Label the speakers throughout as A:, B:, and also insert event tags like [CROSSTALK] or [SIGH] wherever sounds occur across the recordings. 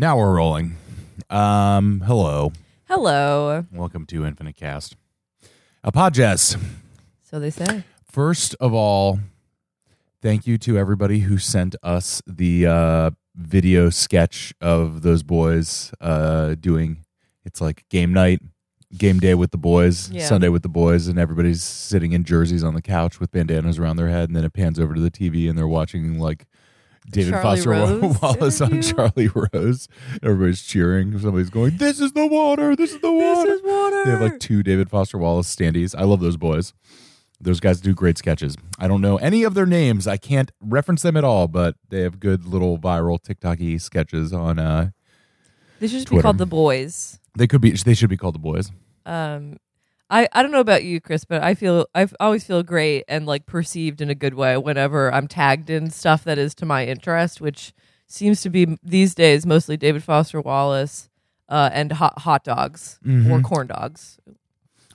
A: Now we're rolling. Um, hello.
B: Hello.
A: Welcome to Infinite Cast. A podcast.
B: So they say.
A: First of all, thank you to everybody who sent us the uh, video sketch of those boys uh, doing it's like game night, game day with the boys,
B: Yeah.
A: Sunday with the boys, and everybody's sitting in jerseys on the couch with bandanas around their head, and then it pans over to the TV and they're watching like David
B: Charlie
A: Foster
B: Rose [LAUGHS]
A: Wallace on? Charlie Rose. Everybody's cheering. Somebody's going, "This is the water! This is the water!"
B: This is water.
A: They have like two David Foster Wallace standees. I love those boys. Those guys do great sketches. I don't know any of their names. I can't reference them at all, but they have good little viral TikTok-y sketches on. uh
B: they should
A: Twitter.
B: be called the boys.
A: They could be. They should be called the boys.
B: Um, I I don't know about you, Chris, but I feel I always feel great and like perceived in a good way whenever I'm tagged in stuff that is to my interest, which seems to be these days mostly David Foster Wallace uh, and hot hot dogs or
A: Mhm.
B: corn dogs.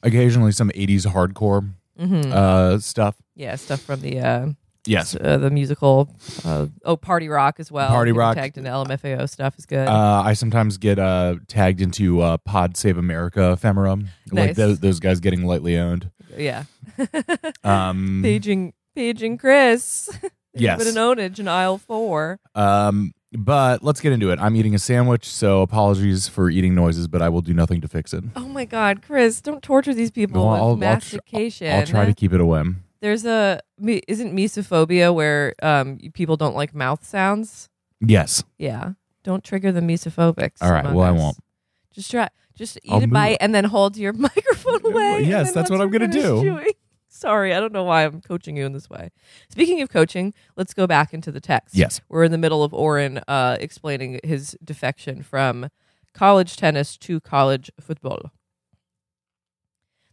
A: Occasionally, some '80s hardcore
B: hmm
A: uh stuff.
B: yeah, stuff from the uh,
A: Yes.
B: uh, the musical. Uh, oh, Party Rock as well.
A: Party
B: Getting
A: Rock.
B: tagged into LMFAO stuff is good.
A: Uh, I sometimes get uh, tagged into uh, Pod Save America ephemera, like those, those guys getting lightly owned.
B: yeah, [LAUGHS]
A: Um,
B: paging paging Chris. [LAUGHS]
A: Yes.
B: But an ownage in aisle four.
A: Um, but let's get into it. I'm eating a sandwich, so apologies for eating noises, but I will do nothing to fix it.
B: Oh my God, Chris! Don't torture these people
A: Well,
B: with
A: I'll- I'll tr-
B: mastication.
A: I'll try to keep it a away.
B: There's a isn't mesophobia where um people don't like mouth sounds.
A: Yes.
B: Yeah, don't trigger the mesophobics.
A: All right. Well, I won't.
B: Just try. Just eat
A: I'll
B: a bite and then hold your [LAUGHS] microphone away.
A: yes, that's what I'm gonna do.
B: chewing- [LAUGHS] Sorry, I don't know why I'm coaching you in this way. Speaking of coaching, let's go back into the text.
A: Yes.
B: We're in the middle of Oren uh, explaining his defection from college tennis to college football.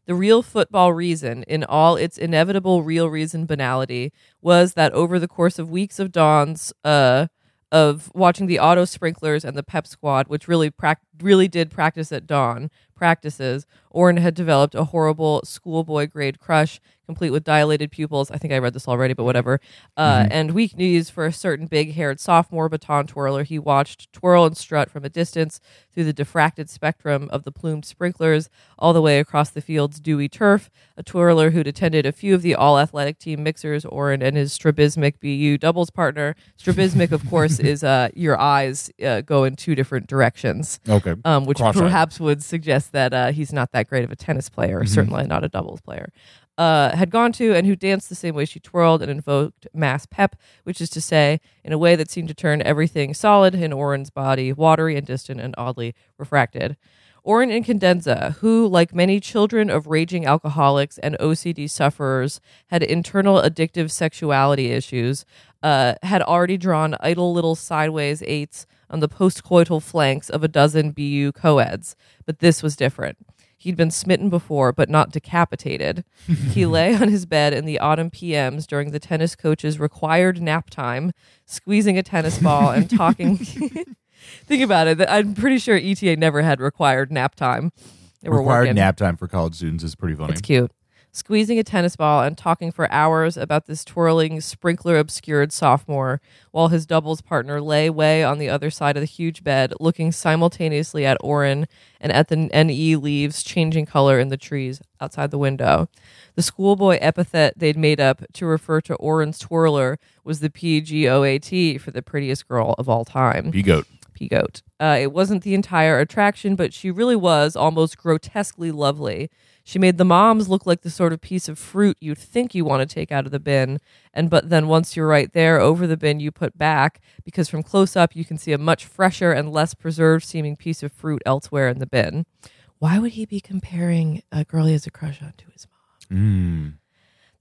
B: The real football reason, in all its inevitable real reason banality, was that over the course of weeks of dawns, uh, of watching the auto sprinklers and the pep squad, which really prac- really did practice at dawn practices, Oren had developed a horrible schoolboy grade crush, complete with dilated pupils. I think I read this already, but whatever. Uh, And weak knees for a certain big haired sophomore baton twirler he watched twirl and strut from a distance through the diffracted spectrum of the plumed sprinklers all the way across the field's dewy turf. A twirler who'd attended a few of the all athletic team mixers, Oren and his strabismic BU doubles partner. Strabismic, of course, [LAUGHS] is uh, your eyes uh, go in two different directions
A: Okay.
B: um, which
A: Cross-eyed.
B: perhaps would suggest that uh, he's not that great of a tennis player, or certainly not a doubles player. Uh, had gone to and who danced the same way she twirled and invoked mass pep, which is to say, in a way that seemed to turn everything solid in Oren's body, watery and distant and oddly refracted. Oren Incandenza, who, like many children of raging alcoholics and OCD sufferers, had internal addictive sexuality issues, uh, had already drawn idle little sideways eights on the postcoital flanks of a dozen BU coeds. But this was different. He'd been smitten before, but not decapitated. he [LAUGHS] lay on his bed in the autumn PMs during the tennis coach's required nap time, squeezing a tennis ball and talking. [LAUGHS] [LAUGHS] Think about it. I'm pretty sure ETA never had required nap time. They were
A: Required
B: working.
A: nap time for college students is pretty funny.
B: It's cute. Squeezing a tennis ball and talking for hours about this twirling, sprinkler obscured sophomore, while his doubles partner lay way on the other side of the huge bed, looking simultaneously at Oren and at the NE leaves changing color in the trees outside the window. The schoolboy epithet they'd made up to refer to Oren's twirler was the PGOAT for the prettiest girl of all time.
A: Be goat.
B: P goat. Uh, it wasn't the entire attraction, but she really was almost grotesquely lovely. She made the moms look like the sort of piece of fruit you'd think you want to take out of the bin, and but then once you're right there over the bin, you put back because from close up you can see a much fresher and less preserved seeming piece of fruit elsewhere in the bin. Why would he be comparing a girl he has a crush on to his mom?
A: Mm.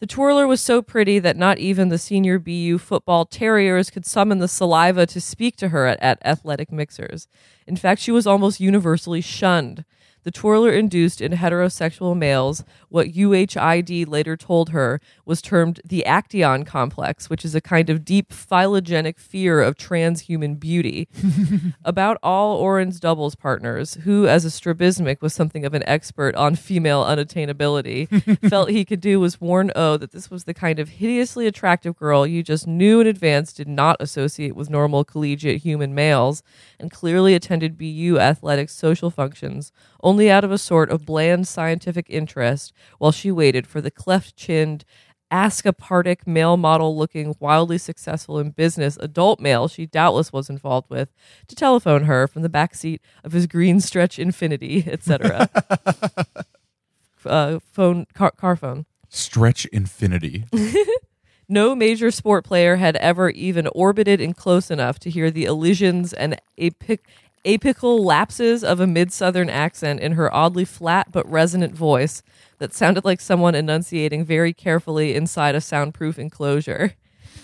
B: The twirler was so pretty that not even the senior BU football terriers could summon the saliva to speak to her at, at athletic mixers. In fact, she was almost universally shunned. The twirler induced in heterosexual males what UHID later told her was termed the Actaeon complex, which is a kind of deep phylogenic fear of transhuman beauty. [LAUGHS] About all Oren's doubles partners, who as a strabismic was something of an expert on female unattainability, [LAUGHS] felt he could do was warn O that this was the kind of hideously attractive girl you just knew in advance did not associate with normal collegiate human males and clearly attended BU athletics social functions only out of a sort of bland scientific interest while she waited for the cleft chinned, ascopartic male model looking wildly successful in business adult male she doubtless was involved with to telephone her from the back seat of his green stretch Infiniti [LAUGHS] etc uh, phone car, car phone
A: Stretch Infiniti. [LAUGHS]
B: no major sport player had ever even orbited in close enough to hear the elisions and epic, apical lapses of a mid southern accent in her oddly flat but resonant voice that sounded like someone enunciating very carefully inside a soundproof enclosure.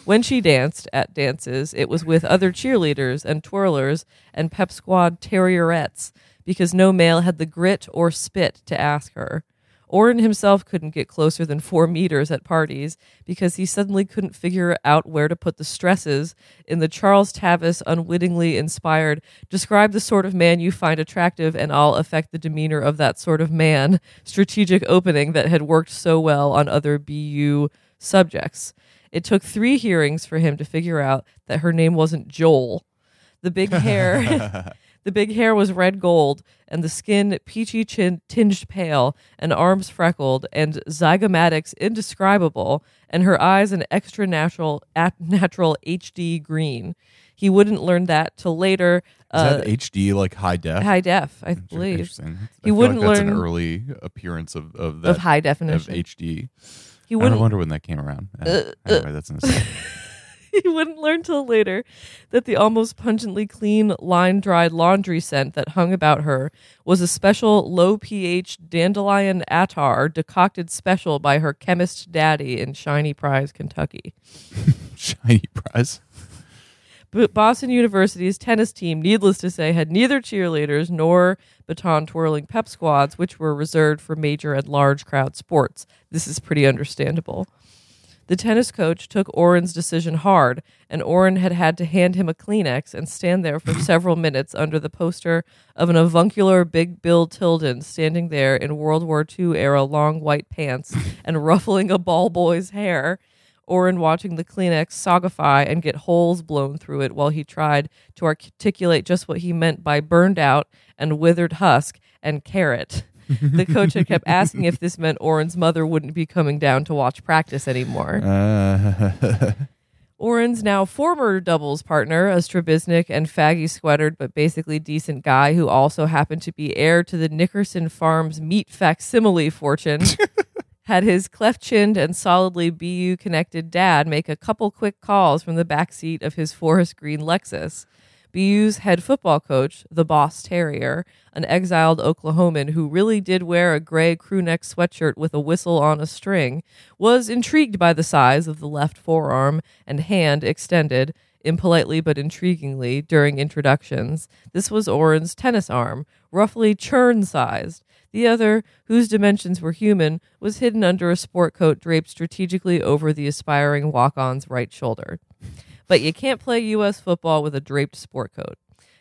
B: When she danced at dances, it was with other cheerleaders and twirlers and pep squad terrierettes because no male had the grit or spit to ask her. Oren himself couldn't get closer than four meters at parties because he suddenly couldn't figure out where to put the stresses in the Charles Tavis unwittingly inspired, describe the sort of man you find attractive and I'll affect the demeanor of that sort of man strategic opening that had worked so well on other BU subjects. It took three hearings for him to figure out that her name wasn't Joel. The big hair. [LAUGHS] [LAUGHS] The big hair was red gold, and the skin peachy chin- tinged pale, and arms freckled, and zygomatics indescribable, and her eyes an extra natural, at natural HD green. He wouldn't learn that till later.
A: Is
B: Uh,
A: that HD like high def?
B: high def, I believe.
A: I
B: He wouldn't
A: like that's
B: learn-
A: an early appearance of, of that
B: of high
A: of
B: definition.
A: HD.
B: he
A: I
B: wouldn't I
A: wonder when that came around. Uh,
B: Uh,
A: anyway, that's an aside. [LAUGHS] [LAUGHS]
B: he wouldn't learn till later that the almost pungently clean, line dried laundry scent that hung about her was a special low pH dandelion attar decocted special by her chemist daddy in Shiny Prize, Kentucky. [LAUGHS]
A: Shiny prize.
B: But Boston University's tennis team, needless to say, had neither cheerleaders nor baton twirling pep squads, which were reserved for major and large crowd sports. This is pretty understandable. The tennis coach took Oren's decision hard, and Oren had had to hand him a Kleenex and stand there for [LAUGHS] several minutes under the poster of an avuncular Big Bill Tilden standing there in World War II era long white pants [LAUGHS] and ruffling a ball boy's hair. Oren watching the Kleenex sogify and get holes blown through it while he tried to articulate just what he meant by burned out and withered husk and carrot. The coach had kept asking if this meant Oren's mother wouldn't be coming down to watch practice anymore.
A: Uh, [LAUGHS]
B: Oren's now former doubles partner, a strabismic and faggy sweatered but basically decent guy who also happened to be heir to the Nickerson Farms meat facsimile fortune, [LAUGHS] had his cleft chinned and solidly BU connected dad make a couple quick calls from the back seat of his forest green Lexus. BU's head football coach, the Boss Terrier, an exiled Oklahoman who really did wear a gray crewneck sweatshirt with a whistle on a string, was intrigued by the size of the left forearm and hand extended, impolitely but intriguingly, during introductions. This was Oren's tennis arm, roughly churn sized. The other, whose dimensions were human, was hidden under a sport coat draped strategically over the aspiring walk on's right shoulder. But you can't play U.S. football with a draped sport coat.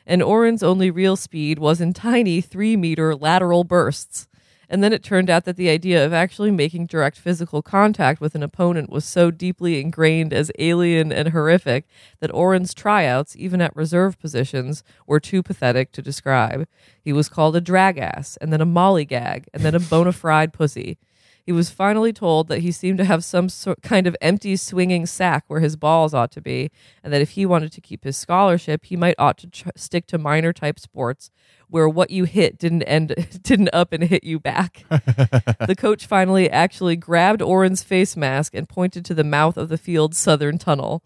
B: And Oren's only real speed was in tiny three meter lateral bursts. And then it turned out that the idea of actually making direct physical contact with an opponent was so deeply ingrained as alien and horrific that Oren's tryouts, even at reserve positions, were too pathetic to describe. He was called a drag ass, and then a mollygag, and then a bona fide pussy. He was finally told that he seemed to have some sort kind of empty swinging sack where his balls ought to be, and that if he wanted to keep his scholarship, he might ought to tr- stick to minor type sports where what you hit didn't end [LAUGHS] didn't up and hit you back. [LAUGHS] the coach finally actually grabbed Oren's face mask and pointed to the mouth of the field's southern tunnel.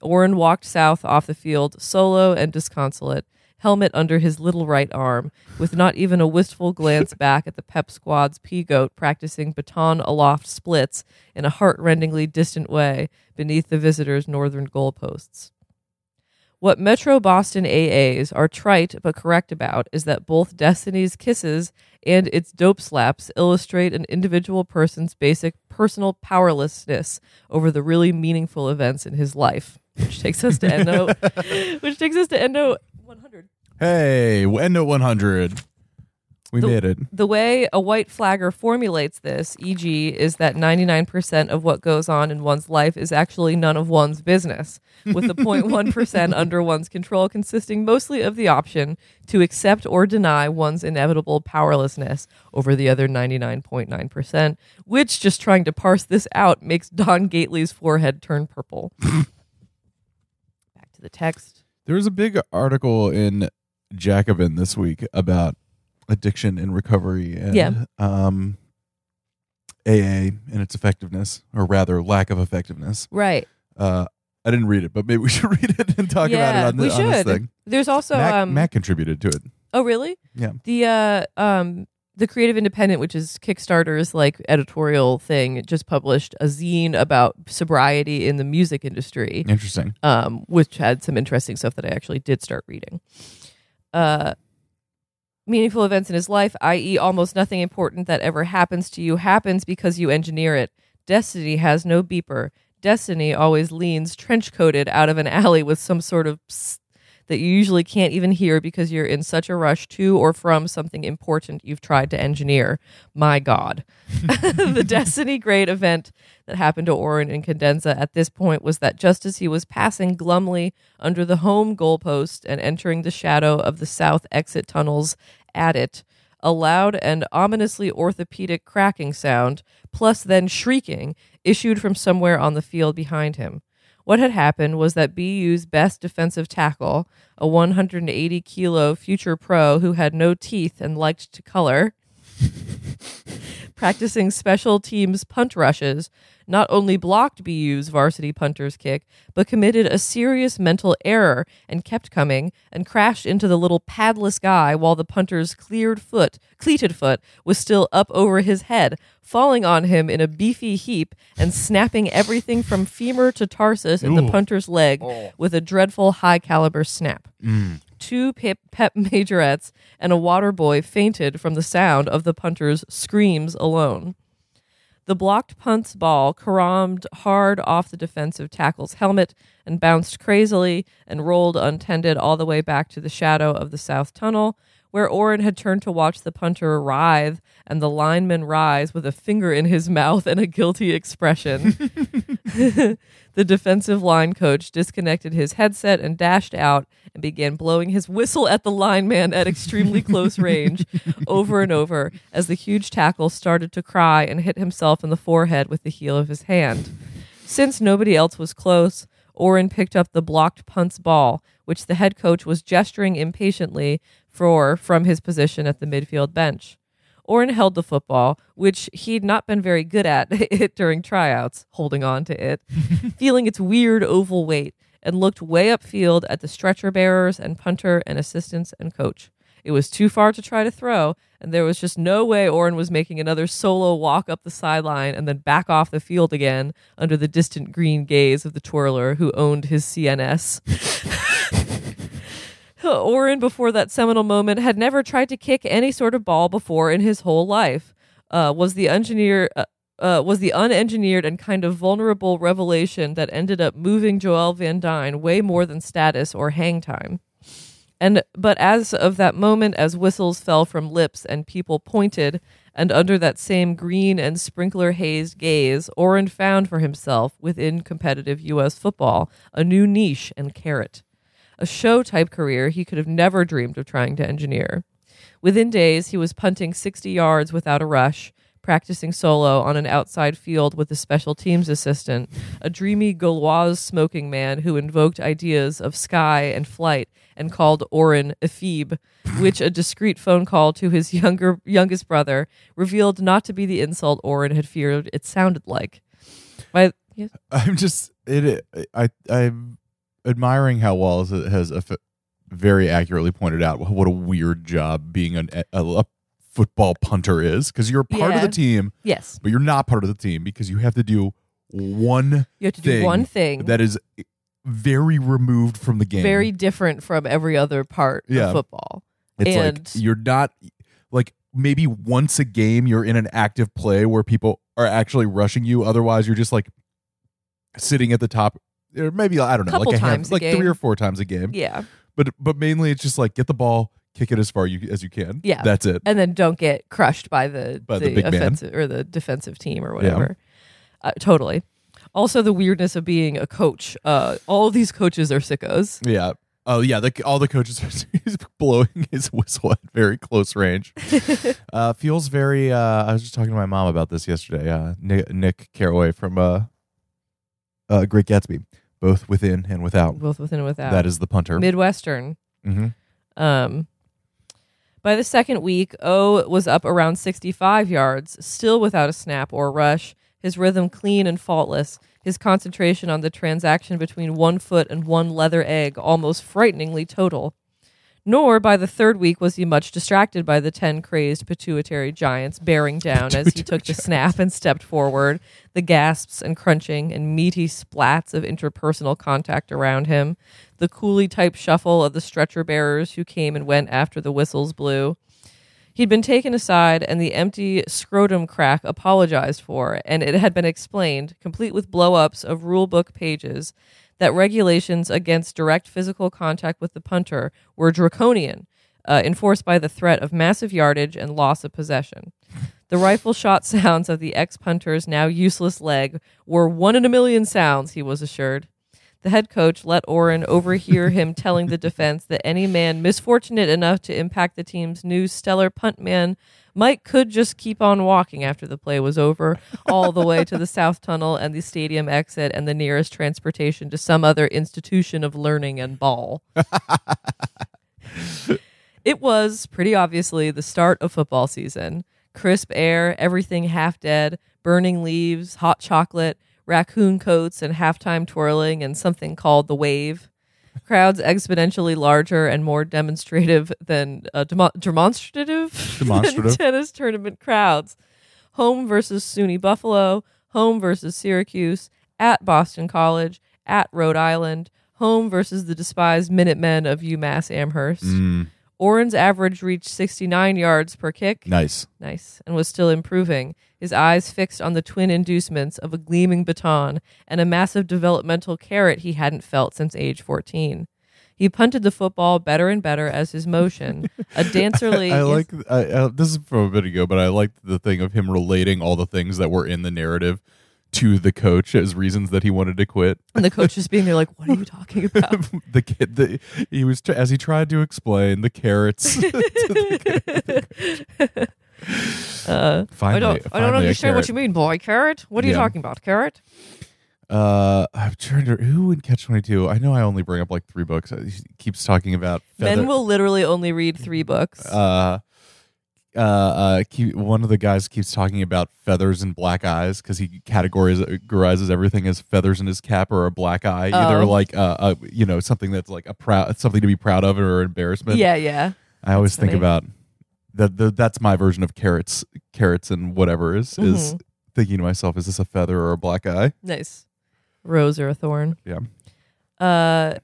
B: Oren walked south off the field, solo and disconsolate, helmet under his little right arm, with not even a wistful glance [LAUGHS] back at the pep squad's pea goat practicing baton aloft splits in a heart-rendingly distant way beneath the visitors' northern goalposts. What Metro Boston AAs are trite but correct about is that both Destiny's kisses and its dope slaps illustrate an individual person's basic personal powerlessness over the really meaningful events in his life. Which takes us to Endo, [LAUGHS] which takes us to Endo 100.
A: Hey, Endo 100. We
B: The-
A: made it.
B: The way a white flagger formulates this, e.g., is that 99% of what goes on in one's life is actually none of one's business, with the [LAUGHS] 0.1% under one's control consisting mostly of the option to accept or deny one's inevitable powerlessness over the other 99.9%, which, just trying to parse this out, makes Don Gately's forehead turn purple. [LAUGHS] Back to the text.
A: There was a big article in Jacobin this week about addiction and recovery and
B: Yeah.
A: um, AA and its effectiveness, or rather, lack of effectiveness.
B: Right.
A: Uh, I didn't read it, but maybe we [LAUGHS] should read it and talk about it on, the,
B: we
A: on this
B: should.
A: thing.
B: There's also.
A: Matt,
B: um,
A: Matt contributed to it.
B: Oh, really?
A: Yeah.
B: The uh um the Creative Independent, which is Kickstarter's like editorial thing, just published a zine about sobriety in the music industry,
A: Interesting.
B: um, which had some interesting stuff that I actually did start reading. Uh, meaningful events in his life, i.e., almost nothing important that ever happens to you happens because you engineer it. Destiny has no beeper. Destiny always leans trench coated out of an [LAUGHS] alley with some sort of that you usually can't even hear because you're in such a rush to or from something important you've tried to engineer. My God. [LAUGHS] the Destiny Great event that happened to Oren Incandenza at this point was that just as he was passing glumly under the home goalpost and entering the shadow of the south exit tunnels at it, a loud and ominously orthopedic cracking sound, plus then shrieking, issued from somewhere on the field behind him. What had happened was that BU's best defensive tackle, a 180 kilo future pro who had no teeth and liked to color, [LAUGHS] practicing special teams punt rushes, not only blocked BU's varsity punter's kick, but committed a serious mental error and kept coming and crashed into the little padless guy while the punter's cleared foot, cleated foot, was still up over his head, falling on him in a beefy heap and snapping everything from femur to tarsus in the punter's leg oh. with a dreadful high caliber snap. Mm. Two pep, pep majorettes and a water boy fainted from the sound of the punter's screams alone. The blocked punt's ball caromed hard off the defensive tackle's helmet and bounced crazily and rolled untended all the way back to the shadow of the south tunnel, where Oren had turned to watch the punter writhe and the lineman rise with a finger in his mouth and a guilty expression. [LAUGHS] [LAUGHS] the defensive line coach disconnected his headset and dashed out and began blowing his whistle at the lineman at extremely [LAUGHS] close range over and over as the huge tackle started to cry and hit himself in the forehead with the heel of his hand. Since nobody else was close, Oren picked up the blocked punt's ball, which the head coach was gesturing impatiently for from his position at the midfield bench. Oren held the football, which he'd not been very good at [LAUGHS] it during tryouts, holding on to it, [LAUGHS] feeling its weird oval weight, and looked way upfield at the stretcher bearers and punter and assistants and coach. It was too far to try to throw, and there was just no way Oren was making another solo walk up the sideline and then back off the field again under the distant green gaze of the twirler who owned his CNS. [LAUGHS] [LAUGHS] Oren, before that seminal moment, had never tried to kick any sort of ball before in his whole life. Uh, was the engineer uh, uh, was the unengineered and kind of vulnerable revelation that ended up moving Joelle Van Dyne way more than status or hang time. And but as of that moment, as whistles fell from lips and people pointed, and under that same green and sprinkler hazed gaze, Oren found for himself within competitive U.S. football a new niche and carrot a show type career he could have never dreamed of trying to engineer. Within days, he was punting 60 yards without a rush, practicing solo on an outside field with a special teams assistant, a dreamy Gauloise smoking man who invoked ideas of sky and flight and called Oren Ephebe, which a discreet phone call to his younger youngest brother revealed not to be the insult Oren had feared it sounded like.
A: I'm just it. I I'm admiring how Wallace has eff- very accurately pointed out what a weird job being an, a, a football punter is because you're part of the team,
B: Yes.
A: but you're not part of the team because you have to do one
B: You have to do
A: thing
B: one thing.
A: that is very removed from the game.
B: very different from every other part
A: Yeah.
B: of football.
A: It's
B: and-
A: like you're not like maybe once a game you're in an active play where people are actually rushing you. Otherwise, you're just like sitting at the top. Or maybe I don't know,
B: Couple
A: like a hand-
B: a
A: like
B: game.
A: three or four times a game.
B: Yeah.
A: But but mainly it's just like get the ball, kick it as far you, as you can.
B: Yeah.
A: that's it.
B: And then don't get crushed by the,
A: By the big man.
B: offensive or the defensive team or whatever. Uh, totally. Also, the weirdness of being a coach. Uh, all of these coaches are sickos.
A: Yeah. Oh yeah. The, all the coaches are [LAUGHS] he's blowing his whistle at very close range. [LAUGHS] uh, feels very. Uh, I was just talking to my mom about this yesterday. Uh, Nick, Nick Carraway from uh, uh, Great Gatsby, both within and without.
B: Both within and without.
A: That is the punter.
B: Midwestern.
A: hmm
B: Um, by the second week, O was up around 65 yards, still without a snap or rush, his rhythm clean and faultless, his concentration on the transaction between one foot and one leather egg almost frighteningly total. Nor by the third week was he much distracted by the 10 crazed pituitary giants bearing down as he took the snap and stepped forward, the gasps and crunching and meaty splats of interpersonal contact around him, the coolie type shuffle of the stretcher bearers who came and went after the whistles blew. He'd been taken aside, and the empty scrotum crack apologized for, and it had been explained, complete with blow ups of rulebook pages, that regulations against direct physical contact with the punter were draconian, uh, enforced by the threat of massive yardage and loss of possession. The rifle shot sounds of the ex punter's now useless leg were one in a million sounds, he was assured. The head coach let Oren overhear him [LAUGHS] telling the defense that any man misfortunate enough to impact the team's new stellar punt man, Mike could just keep on walking after the play was over, all the way to the [LAUGHS] South Tunnel and the stadium exit and the nearest transportation to some other institution of learning and ball. [LAUGHS] it was, pretty obviously, the start of football season. Crisp air, everything half dead, burning leaves, hot chocolate, raccoon coats, and halftime twirling, and something called the wave. Crowds exponentially larger and more demonstrative than uh, demo- demonstrative, [LAUGHS] than tennis tournament crowds. Home versus SUNY Buffalo, home versus Syracuse, at Boston College, at Rhode Island, home versus the despised Minutemen of UMass Amherst.
A: Mm,
B: Oren's average reached 69 yards per kick.
A: nice.
B: Nice. And was still improving, his eyes fixed on the twin inducements of a gleaming baton and a massive developmental carrot he hadn't felt since age 14. He punted the football better and better as his motion, a dancerly. [LAUGHS]
A: I, I like. I, I, this is from a bit ago, but I liked the thing of him relating all the things that were in the narrative to the coach as reasons that he wanted to quit.
B: and the coach just being there, like, what are you talking [LAUGHS] about?
A: the kid, the, he was as he tried to explain the carrots. [LAUGHS]
B: Uh,
A: finally,
B: I don't, I don't understand what you mean, boy. Carrot? What are you talking about? Carrot?
A: Uh, I'm trying to who in Catch Twenty Two. I know I only bring up like three books. He keeps talking about feather,
B: Men will literally only read three books.
A: uh, uh, uh, keep, one of the guys keeps talking about feathers and black eyes because he categorizes everything as feathers in his cap or a black eye, either
B: Oh.
A: like uh, uh, you know, something that's like a proud, something to be proud of or embarrassment.
B: yeah, yeah.
A: I always
B: That's
A: think
B: funny.
A: about that. The, that's my version of carrots, carrots and whatever is is
B: Mhm.
A: thinking to myself, is this a feather or a black eye?
B: Nice. Rose or a thorn.
A: Yeah.
B: Uh,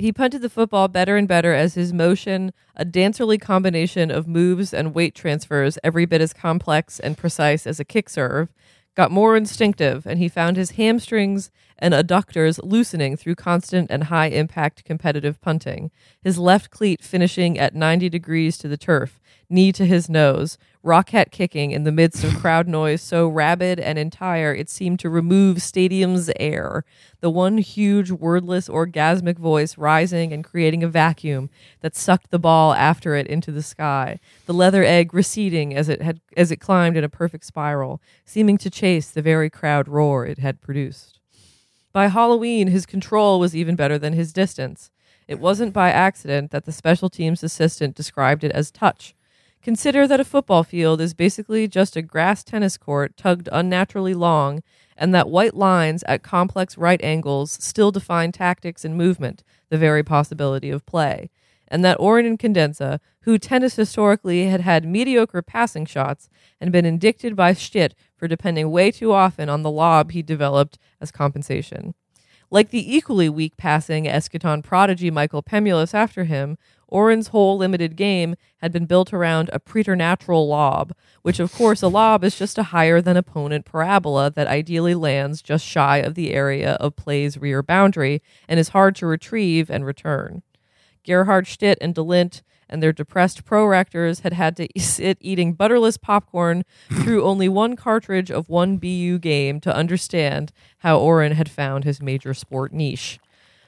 B: he punted the football better and better as his motion, a dancerly combination of moves and weight transfers, every bit as complex and precise as a kick serve, got more instinctive, and he found his hamstrings and adductors loosening through constant and high impact competitive punting. His left cleat finishing at 90 degrees to the turf, knee to his nose, rocket kicking in the midst of crowd [LAUGHS] noise so rabid and entire it seemed to remove stadium's air. The one huge, wordless, orgasmic voice rising and creating a vacuum that sucked the ball after it into the sky. The leather egg receding as it had as it climbed in a perfect spiral, seeming to chase the very crowd roar it had produced. By Halloween, his control was even better than his distance. It wasn't by accident that the special teams assistant described it as touch. Consider that a football field is basically just a grass tennis court tugged unnaturally long, and that white lines at complex right angles still define tactics and movement, the very possibility of play. And that Oren Incandenza, who tennis historically had had mediocre passing shots and been indicted by Schtitt for depending way too often on the lob he developed as compensation. Like the equally weak passing eschaton prodigy Michael Pemulis after him, Oren's whole limited game had been built around a preternatural lob, which of course a lob is just a higher than opponent parabola that ideally lands just shy of the area of play's rear boundary and is hard to retrieve and return. Gerhardt Schtitt and DeLint and their depressed pro-rectors had had to [LAUGHS] sit eating butterless popcorn through only one cartridge of one BU game to understand how Oren had found his major sport niche.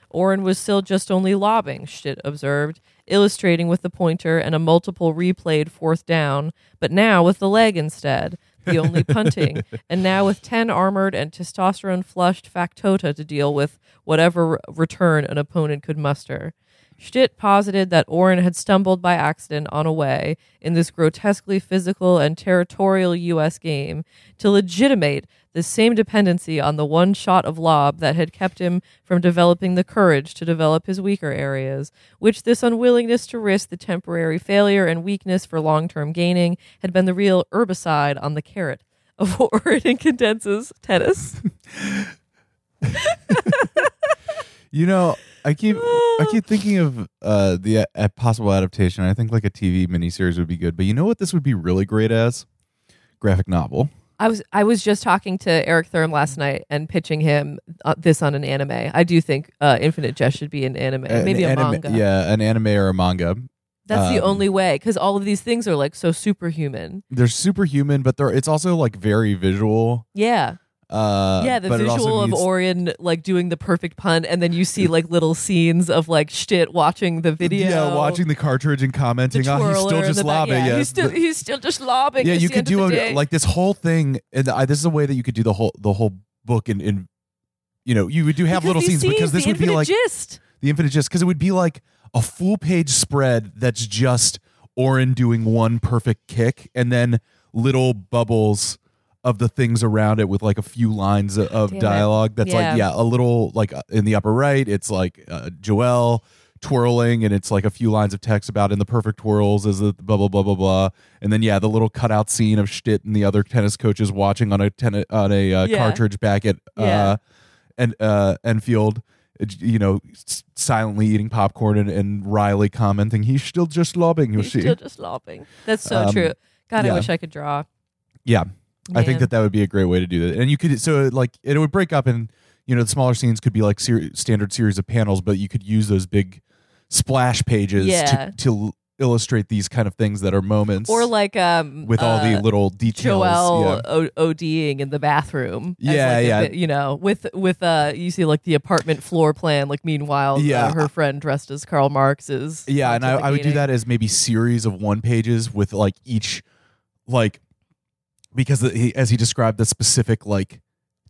B: Oren was still just only lobbing, Schtitt observed, illustrating with the pointer and a multiple replayed fourth down, but now with the leg instead, the only [LAUGHS] punting, and now with 10 armored and testosterone flushed factota to deal with whatever return an opponent could muster. Schtitt posited that Oren had stumbled by accident on a way in this grotesquely physical and territorial U.S. game to legitimate the same dependency on the one shot of lob that had kept him from developing the courage to develop his weaker areas, which this unwillingness to risk the temporary failure and weakness for long term gaining had been the real herbicide on the carrot of [LAUGHS] Oren Incandenza's tennis. [LAUGHS]
A: You know, I keep I keep [SIGHS] thinking of uh, the uh, possible adaptation. I think like a TV miniseries would be good. But you know what this would be really great as graphic novel.
B: I was I was just talking to Eric Thurm last night and pitching him uh, this on an anime. I do think uh, Infinite Jest should be an anime,
A: An
B: maybe a
A: anime-
B: manga.
A: Yeah, an anime or a manga.
B: That's the
A: um,
B: only way because all of these things are like so superhuman.
A: They're superhuman, but they're it's also like very visual.
B: Yeah,
A: Uh,
B: yeah. The
A: but it also
B: visual of
A: needs-
B: Oren like doing the perfect punt, and then you see like little scenes of like shit watching the video.
A: Yeah, watching the cartridge and commenting, oh, he's still just lobbing.
B: Yeah, he's still he's still just lobbing.
A: yeah, you could do a, like this whole thing. And I, this is a way that you could do the whole the whole book in, in you know you would do have
B: Because
A: little
B: these
A: scenes because this would be like
B: gist.
A: the infinite gist because it would be like a full page spread that's just Oren doing one perfect kick and then little bubbles of the things around it with like a few lines of,
B: damn it.
A: dialogue that's
B: Yeah.
A: like yeah a little like uh, in the upper right it's like uh, Joelle twirling and it's like a few lines of text about in the perfect twirls is the blah blah blah blah blah and then yeah the little cutout scene of Schtitt and the other tennis coaches watching on a ten- on a uh,
B: Yeah.
A: cartridge back at
B: Yeah.
A: uh and uh Enfield uh, you know s- silently eating popcorn and, and Riley commenting he's still just lobbing you
B: He's
A: see
B: still just lobbing. That's so
A: Um,
B: true. God,
A: yeah.
B: I wish I could draw.
A: yeah I think that that would be a great way to do that and you could so like it would break up and you know the smaller scenes could be like ser- standard series of panels but you could use those big splash pages
B: Yeah.
A: to, to illustrate these kind of things that are moments
B: or like um
A: with all the
B: uh,
A: little details
B: Joelle
A: yeah.
B: o- ODing in the bathroom.
A: Yeah,
B: like,
A: yeah.
B: bit, you know, with with uh, you see like the apartment floor plan. Like meanwhile,
A: Yeah.
B: uh, her friend dressed as Karl Marx is.
A: Yeah, and I, I would do that as maybe series of one pages with like each like because he, as he described the specific like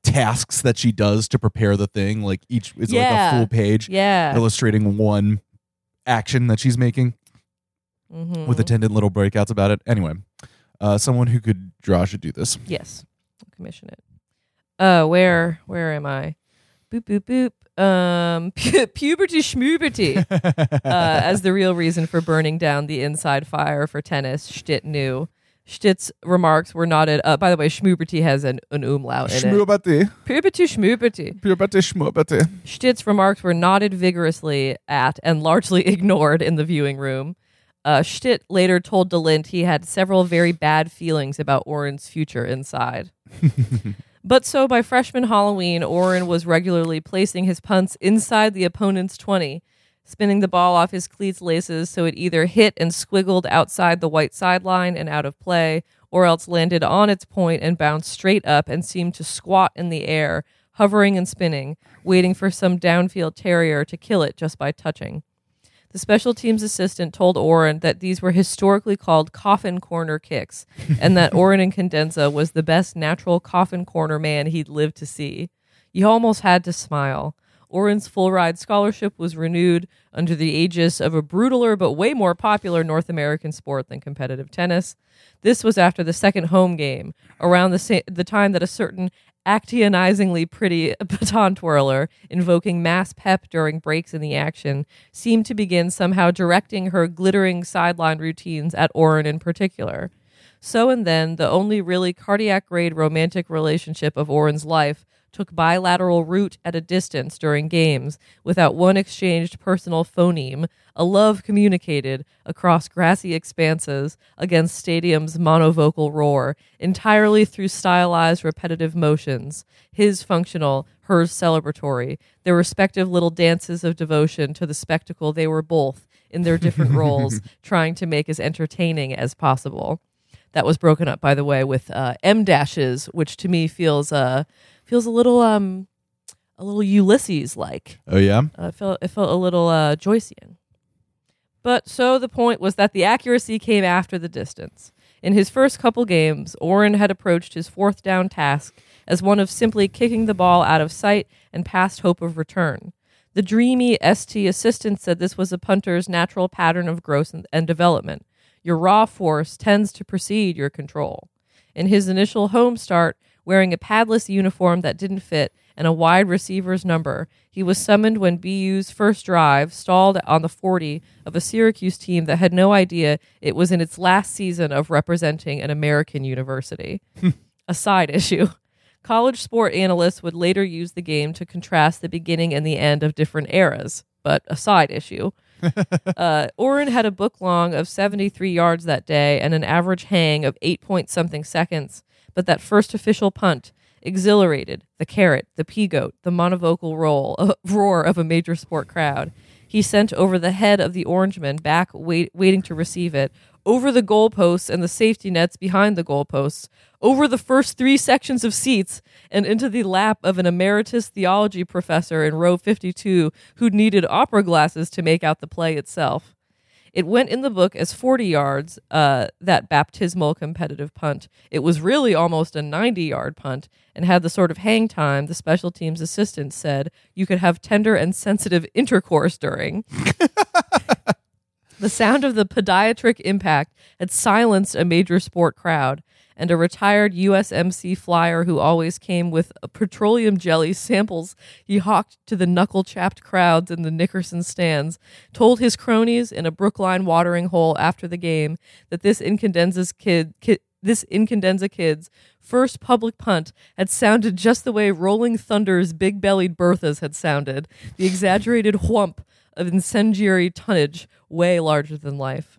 A: tasks that she does to prepare the thing like each is like a full page
B: Yeah.
A: illustrating one action that she's making
B: Mhm.
A: with attendant little breakouts about it anyway uh someone who could draw should do this
B: Yes, I'll commission it. Uh, where where am I? Boop boop boop. Um, [LAUGHS] pu- puberty schmuberty. [LAUGHS] uh, as the real reason for burning down the inside fire for tennis, Schtitt knew. Schtitt's remarks were nodded. Uh, by the way, schmuberty has an, an umlaut in it. Schmuberty.
A: pubati, schmubati.
B: Schtitt's remarks were nodded vigorously at and largely [LAUGHS] ignored in the viewing room. Uh, Schtitt later told DeLint he had several very bad feelings about Oren's future inside. [LAUGHS] but so by freshman Halloween, Oren was regularly placing his punts inside the opponent's 20, spinning the ball off his cleats laces so it either hit and squiggled outside the white sideline and out of play, or else landed on its point and bounced straight up and seemed to squat in the air, hovering and spinning, waiting for some downfield terrier to kill it just by touching. The special teams assistant told Oren that these were historically called coffin corner kicks, and that Oren Incandenza was the best natural coffin corner man he'd lived to see. You almost had to smile. Oren's full ride scholarship was renewed under the aegis of a brutaler but way more popular North American sport than competitive tennis. This was after the second home game, around the, sa- the time that a certain actionizingly pretty [LAUGHS] baton twirler, invoking mass pep during breaks in the action, seemed to begin somehow directing her glittering sideline routines at Oren in particular. So and then, the only really cardiac grade romantic relationship of Oren's life took bilateral root at a distance during games without one exchanged personal phoneme, a love communicated across grassy expanses against stadium's monovocal roar, entirely through stylized repetitive motions, his functional, hers celebratory, their respective little dances of devotion to the spectacle they were both in their different [LAUGHS] roles trying to make as entertaining as possible. That was broken up, by the way, with uh, M dashes, which to me feels uh, feels a little um a little Ulysses like.
A: Oh yeah.
B: Uh, it felt it felt a little uh, Joycean. But so the point was that the accuracy came after the distance. In his first couple games, Oren had approached his fourth down task as one of simply kicking the ball out of sight and past hope of return. The dreamy ST assistant said this was a punter's natural pattern of growth and, and development. Your raw force tends to precede your control. In his initial home start, wearing a padless uniform that didn't fit and a wide receiver's number, he was summoned when BU's first drive stalled on the 40 of a Syracuse team that had no idea it was in its last season of representing an American university. a side issue. College sport analysts would later use the game to contrast the beginning and the end of different eras, but a side issue. [LAUGHS] uh, Oren had a book long of 73 yards that day and an average hang of 8 point something seconds, but that first official punt exhilarated the carrot, the pea goat, the monovocal roll, uh, [LAUGHS] roar of a major sport crowd. He sent over the head of the Orangeman back, wait, waiting to receive it, over the goalposts and the safety nets behind the goalposts, over the first three sections of seats, and into the lap of an emeritus theology professor in row 52 who needed opera glasses to make out the play itself. It went in the book as 40 yards, uh, that baptismal competitive punt. It was really almost a 90 yard punt and had the sort of hang time the special teams assistant said you could have tender and sensitive intercourse during. [LAUGHS] the sound of the podiatric impact had silenced a major sport crowd, and a retired USMC flyer who always came with petroleum jelly samples he hawked to the knuckle chapped crowds in the Nickerson stands told his cronies in a Brookline watering hole after the game that this Incandenza's kid, kid this Incandenza kid's first public punt had sounded just the way Rolling Thunder's big bellied Berthas had sounded, the exaggerated whump of incendiary tonnage way larger than life.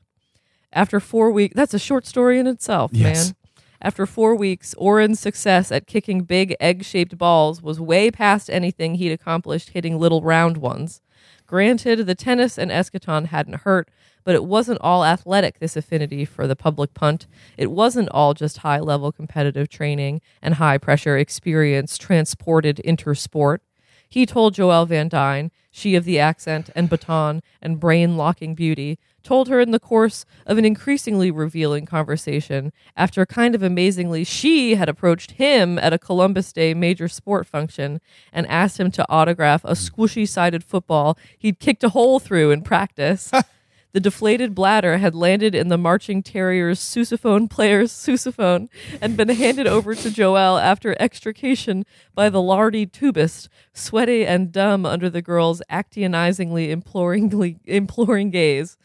B: After four weeks, that's a short story in itself,
A: Yes.
B: man. After four weeks, Oren's success at kicking big egg shaped balls was way past anything he'd accomplished hitting little round ones. Granted, the tennis and eschaton hadn't hurt, but it wasn't all athletic, this affinity for the public punt. It wasn't all just high level competitive training and high pressure experience transported intersport. He told Joelle Van Dyne, she of the accent and baton and brain locking beauty, told her in the course of an increasingly revealing conversation, after kind of amazingly, she had approached him at a Columbus Day major sport function and asked him to autograph a squishy sided football he'd kicked a hole through in practice. [LAUGHS] The deflated bladder had landed in the marching terrier's sousaphone player's sousaphone and been handed over to Joelle after extrication by the lardy tubist, sweaty and dumb under the girl's actionizingly imploringly imploring gaze.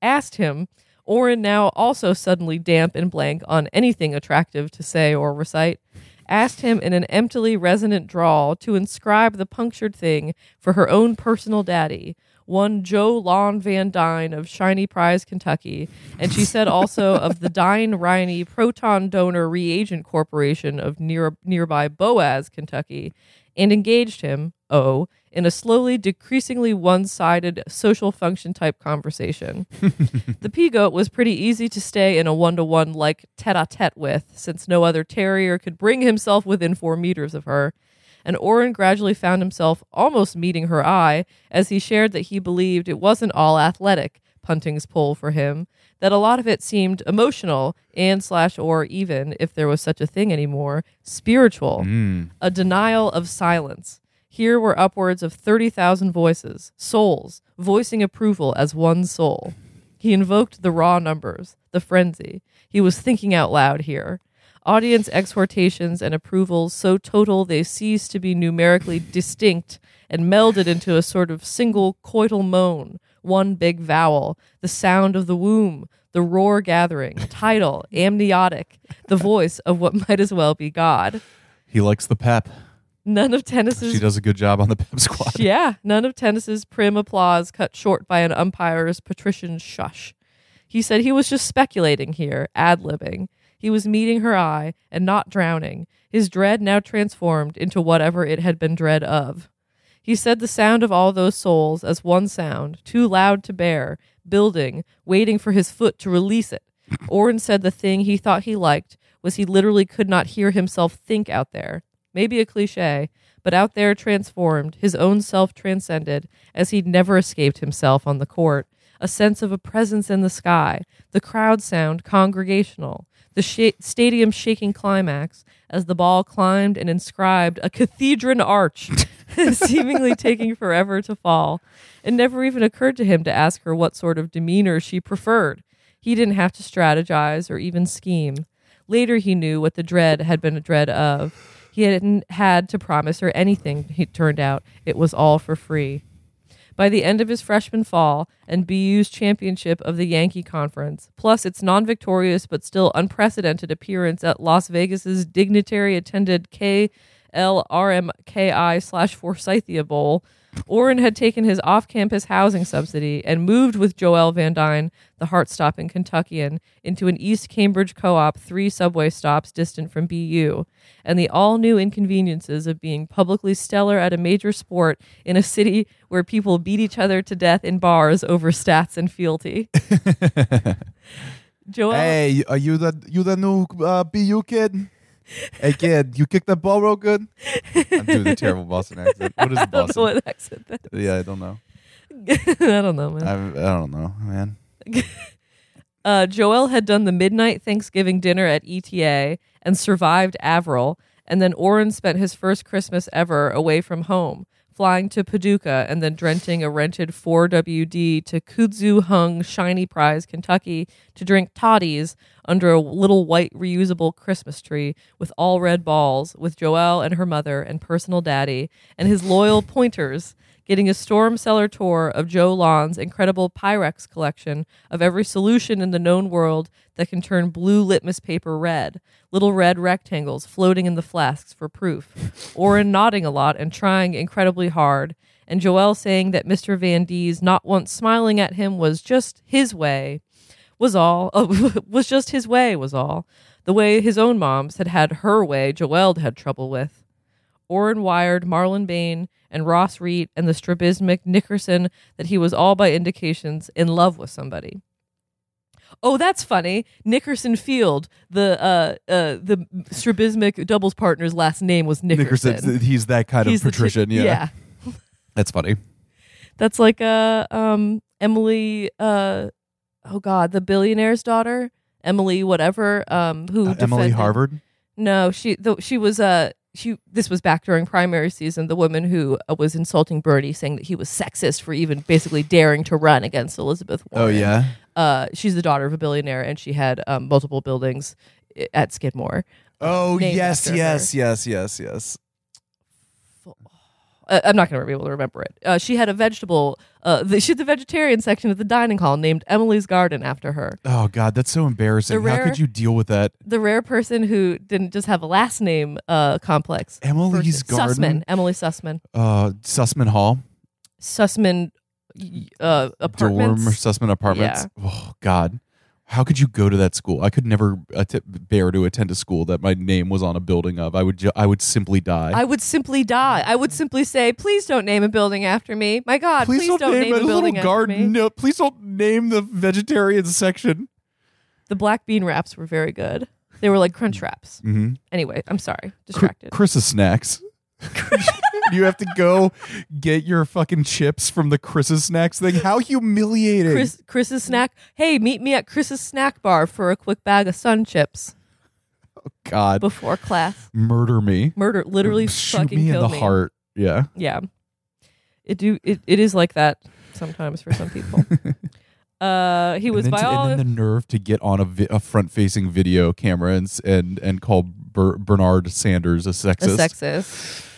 B: Asked him, Oren now also suddenly damp and blank on anything attractive to say or recite, asked him in an emptily resonant drawl to inscribe the punctured thing for her own personal daddy, one Joe Lon Van Dyne of Shiny Prize, Kentucky, and she said also [LAUGHS] of the Dyne Riney Proton Donor Reagent Corporation of near, nearby Boaz, Kentucky, and engaged him, O, in a slowly decreasingly one sided social function type conversation. [LAUGHS] the pea goat was pretty easy to stay in a one to one like tete a tete with, since no other terrier could bring himself within four meters of her. And Oren gradually found himself almost meeting her eye as he shared that he believed it wasn't all athletic, punting's pull for him, that a lot of it seemed emotional and slash or even, if there was such a thing anymore, spiritual, mm. a denial of silence. Here were upwards of 30,000 voices, souls, voicing approval as one soul. He invoked the raw numbers, the frenzy. He was thinking out loud here. Audience exhortations and approvals so total they ceased to be numerically distinct and melded into a sort of single coital moan, one big vowel, the sound of the womb, the roar gathering, [LAUGHS] title, amniotic, the voice of what might as well be God.
A: He likes the pep.
B: None of tennis's
A: She does a good job on the pep squad. [LAUGHS]
B: yeah, none of tennis's prim applause cut short by an umpire's patrician shush. He said he was just speculating here, ad libbing. He was meeting her eye and not drowning, his dread now transformed into whatever it had been dread of. He said the sound of all those souls as one sound, too loud to bear, building, waiting for his foot to release it. [COUGHS] Oren said the thing he thought he liked was he literally could not hear himself think out there. Maybe a cliche, but out there transformed, his own self transcended, as he'd never escaped himself on the court. A sense of a presence in the sky, the crowd sound congregational, the sh- stadium shaking climax as the ball climbed and inscribed a cathedron arch, [LAUGHS] seemingly taking forever to fall. It never even occurred to him to ask her what sort of demeanor she preferred. He didn't have to strategize or even scheme. Later, he knew what the dread had been a dread of. He hadn't had to promise her anything, it turned out. It was all for free. By the end of his freshman fall and BU's championship of the Yankee Conference, plus its non victorious but still unprecedented appearance at Las Vegas's dignitary attended KLRMKI slash Forsythia Bowl, Oren had taken his off campus housing subsidy and moved with Joelle Van Dyne, the heart stopping Kentuckian, into an East Cambridge co op three subway stops distant from BU, and the all new inconveniences of being publicly stellar at a major sport in a city where people beat each other to death in bars over stats and fealty. [LAUGHS] Joel.
A: Hey, are you the you the new uh, BU kid? Hey kid, you kicked that ball real good. I'm doing a terrible Boston accent. What is [LAUGHS]
B: I don't know
A: Boston?
B: what accent that
A: Yeah, I don't know. [LAUGHS]
B: I don't know, man.
A: I, I don't know, man. [LAUGHS]
B: Uh, Joel had done the midnight Thanksgiving dinner at ETA and survived Avril, and then Oren spent his first Christmas ever away from home, flying to Paducah and then renting a rented 4WD to Kudzu Hung Shiny Prize, Kentucky, to drink toddies under a little white reusable Christmas tree with all red balls with Joelle and her mother and personal daddy and his loyal pointers getting a storm cellar tour of Joe Lon's incredible Pyrex collection of every solution in the known world that can turn blue litmus paper red, little red rectangles floating in the flasks for proof, Oren nodding a lot and trying incredibly hard, and Joel saying that Mr. Van D's not once smiling at him was just his way, was all, [LAUGHS] was just his way, was all. The way his own moms had had her way, Joel had trouble with. Oren wired Marlon Bain and Ross Reat and the strabismic Nickerson that he was all by indications in love with somebody. Oh, that's funny. Nickerson Field, the uh, uh, the strabismic doubles partner's last name was Nickerson.
A: Nickerson, he's that kind
B: He's
A: of patrician. yeah.
B: yeah. [LAUGHS]
A: that's funny.
B: That's like uh um Emily uh oh god, the billionaire's daughter, Emily whatever, um who
A: Uh, Emily Harvard.
B: No, she the, she was uh she this was back during primary season, the woman who uh, was insulting Bernie saying that he was sexist for even basically daring to run against Elizabeth Warren.
A: Oh yeah.
B: Uh she's the daughter of a billionaire and she had um, multiple buildings at Skidmore.
A: Oh yes, yes, yes, yes, yes.
B: Uh, I'm not going to be able to remember it. Uh, she had a vegetable. Uh, the, she had the vegetarian section of the dining hall named Emily's Garden after her.
A: Oh god, that's so embarrassing.
B: The
A: How
B: rare-
A: could you deal with that?
B: The rare person who didn't just have a last name uh, complex.
A: Emily's
B: versus- Sussman.
A: Garden.
B: Emily Sussman.
A: Uh, Sussman Hall,
B: Sussman uh, apartments.
A: dorm or Sussman Apartments. Oh God, how could you go to that school? I could never att- bear to attend a school that my name was on a building of. I would, ju- I would simply die.
B: I would simply die. I would simply say, "Please don't name a building after me." My God, please, don't, name,
A: a
B: a building
A: little
B: after
A: garden.
B: me.
A: No, please don't name the vegetarian section.
B: The black bean wraps were very good. They were like crunch wraps.
A: Mm-hmm.
B: Anyway, I'm sorry, distracted.
A: Chris's snacks. [LAUGHS] you have to go get your fucking chips from the Chris's snacks thing. How humiliating!
B: Chris, Chris's snack. Hey, meet me at Chris's snack bar for a quick bag of sun chips Oh,
A: God,
B: before class.
A: murder me.
B: Murder, literally
A: shoot
B: fucking
A: me in the
B: me.
A: heart. Yeah.
B: Yeah, it do. It, it is like that sometimes for some people. [LAUGHS] uh, he was
A: and, then
B: by
A: to-
B: all.
A: and then the nerve to get on a, vi- a front-facing video camera and and and call Ber- Bernard Sanders a sexist.
B: a
A: sexist.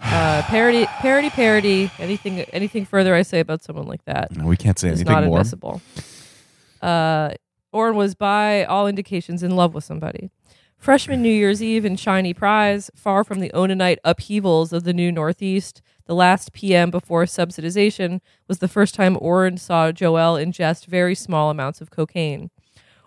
B: Uh, parody, parody, parody. Anything, anything further I say about someone like that
A: No, we can't say
B: is
A: anything
B: not
A: more.
B: admissible. Uh, Oren was, by all indications, in love with somebody. Freshman New Year's Eve in Shiny Prize, far from the Onanite upheavals of the new Northeast, the last PM before subsidization was the first time Oren saw Joel ingest very small amounts of cocaine.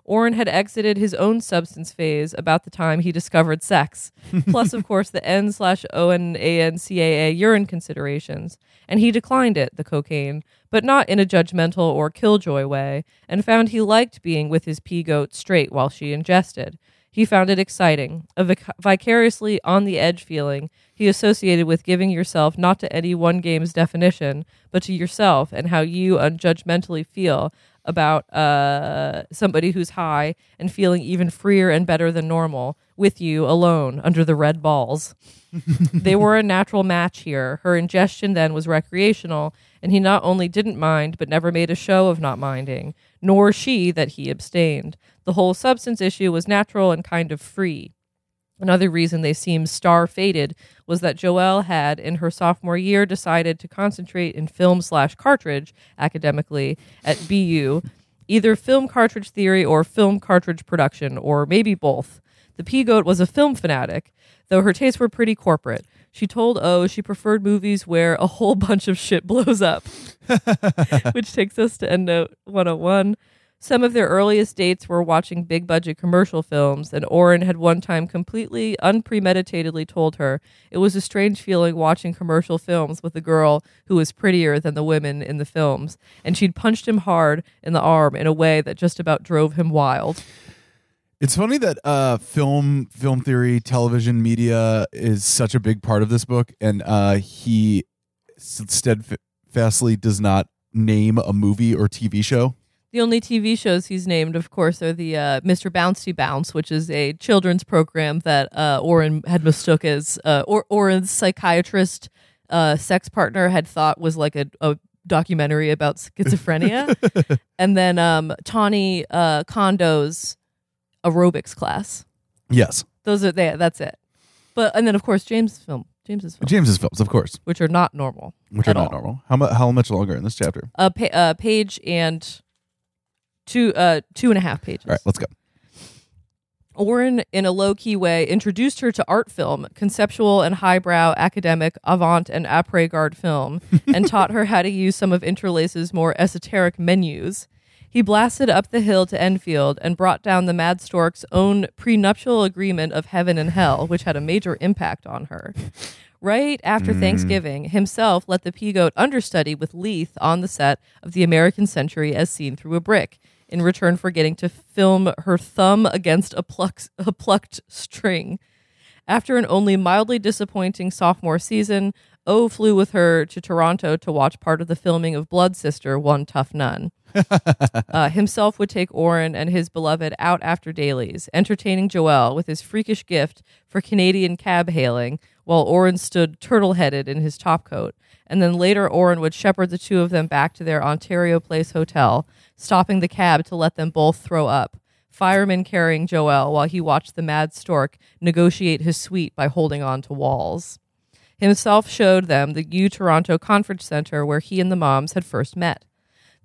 B: Oren had exited his own substance phase about the time he discovered sex, [LAUGHS] plus, of course, the N slash O N A N C A A urine considerations. And he declined it, the cocaine, but not in a judgmental or killjoy way, and found he liked being with his pea goat straight while she ingested. He found it exciting, a vic- vicariously on the edge feeling he associated with giving yourself not to any one game's definition, but to yourself and how you unjudgmentally feel about uh, somebody who's high and feeling even freer and better than normal with you alone under the red balls. [LAUGHS] they were a natural match here. Her ingestion then was recreational, and he not only didn't mind, but never made a show of not minding, nor she that he abstained. The whole substance issue was natural and kind of free. Another reason they seemed star fated was that Joelle had, in her sophomore year, decided to concentrate in film slash cartridge academically at BU, either film cartridge theory or film cartridge production, or maybe both. The P Goat was a film fanatic, though her tastes were pretty corporate. She told O she preferred movies where a whole [LAUGHS] bunch of shit blows up, [LAUGHS] which takes us to EndNote 101. Some of their earliest dates were watching big budget commercial films, and Oren had one time completely unpremeditatedly told her it was a strange feeling watching commercial films with a girl who was prettier than the women in the films, and she'd punched him hard in the arm in a way that just about drove him wild.
A: It's funny that uh, film, film theory, television media is such a big part of this book, and uh, he steadfastly does not name a movie or TV show.
B: The only TV shows he's named, of course, are the uh, Mr. Bouncy Bounce, which is a children's program that uh, Oren had mistook as uh, or- Oren's psychiatrist uh, sex partner had thought was like a, a documentary about schizophrenia, [LAUGHS] and then um, Tawny uh, Kondo's aerobics class.
A: Yes,
B: Those are they. That's it. But and then of course James' film, James's film,
A: James's films, of course,
B: which are not normal,
A: which are not
B: all.
A: normal. How, mu- how much longer in this chapter?
B: A pa- uh, page and two uh two and a half pages.
A: All right, let's go.
B: Oren, in a low key way, introduced her to art film, conceptual and highbrow, academic, avant, and après garde film, [LAUGHS] and taught her how to use some of Interlace's more esoteric menus. He blasted up the hill to Enfield and brought down the Mad Stork's own prenuptial agreement of heaven and hell, which had a major impact on her. Right after Thanksgiving, himself let the pea goat understudy with Leith on the set of The American Century as seen through a brick, in return for getting to film her thumb against a, plucked a plucked string. After an only mildly disappointing sophomore season, O flew with her to Toronto to watch part of the filming of Blood Sister, One Tough Nun. [LAUGHS] uh, himself would take Oren and his beloved out after dailies, entertaining Joelle with his freakish gift for Canadian cab hailing, while Oren stood turtle headed in his topcoat. And then later, Oren would shepherd the two of them back to their Ontario Place hotel, stopping the cab to let them both throw up. Fireman carrying Joel while he watched the mad stork negotiate his suite by holding on to walls. Himself showed them the U Toronto Conference Center where he and the moms had first met.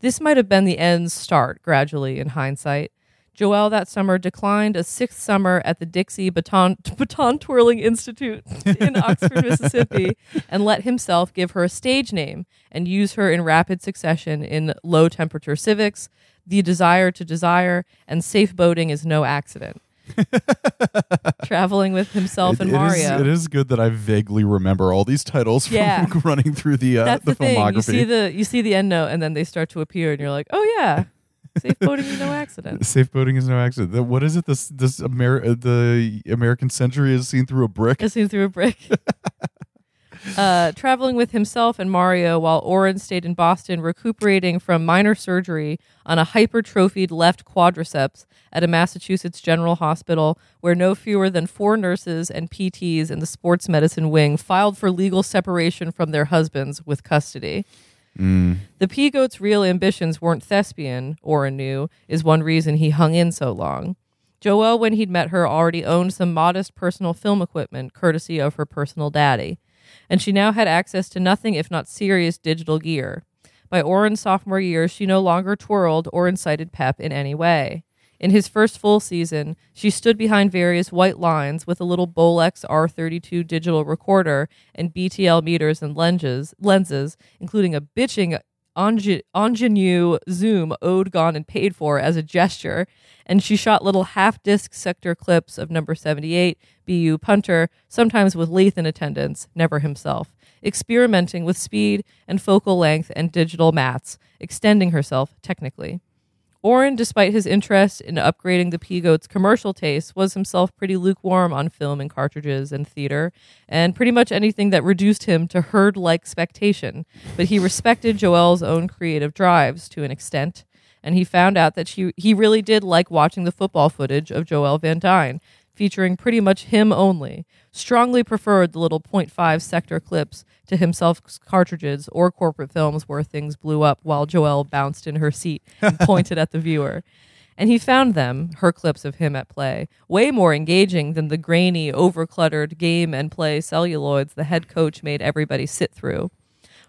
B: This might have been the end's start, gradually, in hindsight. Joelle that summer declined a sixth summer at the Dixie Baton, [LAUGHS] Baton Twirling Institute in [LAUGHS] Oxford, Mississippi, and let himself give her a stage name and use her in rapid succession in Low Temperature Civics, The Desire to Desire, and Safe Boating is No Accident. [LAUGHS] Traveling with himself and
A: It- it is-
B: Mario.
A: it is good that I vaguely remember all these titles from
B: Yeah.
A: running through the uh,
B: That's
A: the,
B: the, thing.
A: filmography.
B: You see the you see the end note, and then they start to appear, and you're like, oh yeah, safe boating is no accident. [LAUGHS]
A: Safe boating is no accident. The- what is it? This this Amer- uh, the American century is seen through a brick.
B: As seen through a brick. [LAUGHS] uh, traveling with himself and Mario while Oren stayed in Boston recuperating from minor surgery on a hypertrophied left quadriceps at a Massachusetts General Hospital where no fewer than four nurses and PTs in the sports medicine wing filed for legal separation from their husbands with custody. Mm. The pea goat's real ambitions weren't thespian, Orrin knew, is one reason he hung in so long. Joelle, when he'd met her, already owned some modest personal film equipment, courtesy of her personal daddy. and she now had access to nothing if not serious digital gear. By Oren's sophomore year, she no longer twirled or incited Pep in any way. In his first full season, she stood behind various white lines with a little Bolex R32 digital recorder and BTL meters and lenses, lenses including a bitching inge- ingenue zoom owed, gone, and paid for as a gesture. And she shot little half disc sector clips of number 78, BU punter, sometimes with Leith in attendance, never himself, experimenting with speed and focal length and digital mats, extending herself technically. Oren, despite his interest in upgrading the P Goat's commercial taste, was himself pretty lukewarm on film and cartridges and theater, and pretty much anything that reduced him to herd like spectation. But he respected Joelle's own creative drives to an extent, and he found out that she, he really did like watching the football footage of Joelle Van Dyne, featuring pretty much him only, strongly preferred the little .5 sector clips to himself's cartridges or corporate films where things blew up while Joelle bounced in her seat and [LAUGHS] pointed at the viewer. And he found them, her clips of him at play, way more engaging than the grainy, overcluttered game and play celluloids the head coach made everybody sit through.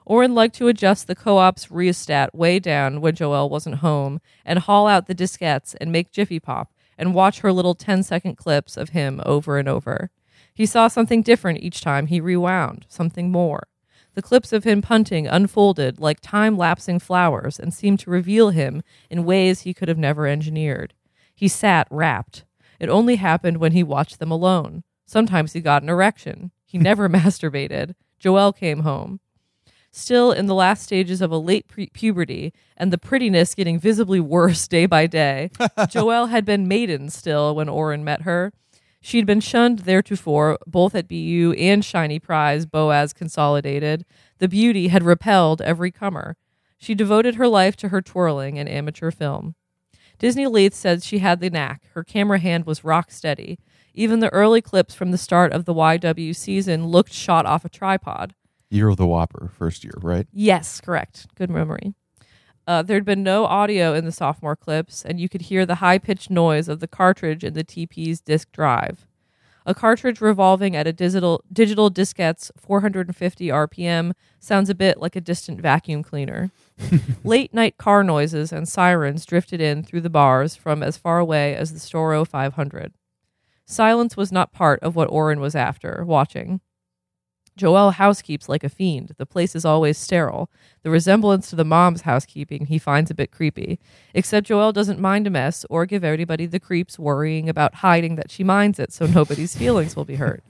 B: Oren liked to adjust the co-op's rheostat way down when Joelle wasn't home and haul out the diskettes and make Jiffy Pop and watch her little 10 second clips of him over and over. He saw something different each time he rewound, something more. The clips of him punting unfolded like time lapsing flowers and seemed to reveal him in ways he could have never engineered. He sat rapt. It only happened when he watched them alone. Sometimes he got an erection. He [LAUGHS] never masturbated. Joelle came home. Still in the last stages of a late pre- puberty and the prettiness getting visibly worse [LAUGHS] day by day, [LAUGHS] Joelle had been maiden still when Oren met her. She'd been shunned theretofore, both at BU and Shiny Prize, Boaz Consolidated. The beauty had repelled every comer. She devoted her life to her twirling and amateur film. Disney Leith said she had the knack. Her camera hand was rock steady. Even the early clips from the start of the YW season looked shot off a tripod.
A: Year of the Whopper, first year, right?
B: Yes, correct. Good memory. Uh, there'd been no audio in the sophomore clips, and you could hear the high pitched noise of the cartridge in the TP's disk drive. A cartridge revolving at a digital, digital diskette's 450 RPM sounds a bit like a distant vacuum cleaner. [LAUGHS] Late night car noises and sirens drifted in through the bars from as far away as the Storrow 500. Silence was not part of what Oren was after, watching. Joelle housekeeps like a fiend. The place is always sterile. The resemblance to the mom's housekeeping he finds a bit creepy. Except Joel doesn't mind a mess or give everybody the creeps worrying about hiding that she minds it so [LAUGHS] nobody's feelings will be hurt.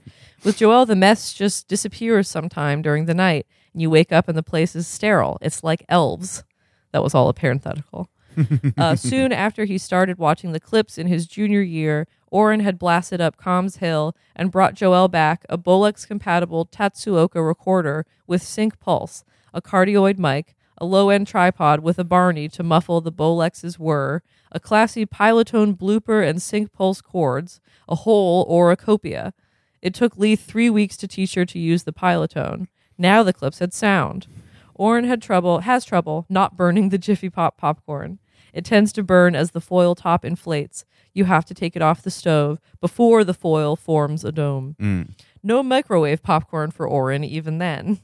B: With Joel, the mess just disappears sometime during the night and you wake up and the place is sterile. It's like elves. That was all a parenthetical. [LAUGHS] uh, soon after he started watching the clips in his junior year, Oren had blasted up Combs Hill and brought Joel back a Bolex compatible Tatsuoka recorder with sync pulse, a cardioid mic, a low end tripod with a Barney to muffle the Bolex's whir, a classy Pilotone blooper and sync pulse cords, a whole or a copia. It took Leith three weeks to teach her to use the Pilotone. Now the clips had sound. Oren had trouble, has trouble, not burning the Jiffy Pop popcorn. It tends to burn as the foil top inflates. You have to take it off the stove before the foil forms a dome.
A: Mm.
B: No microwave popcorn for Oren, even then.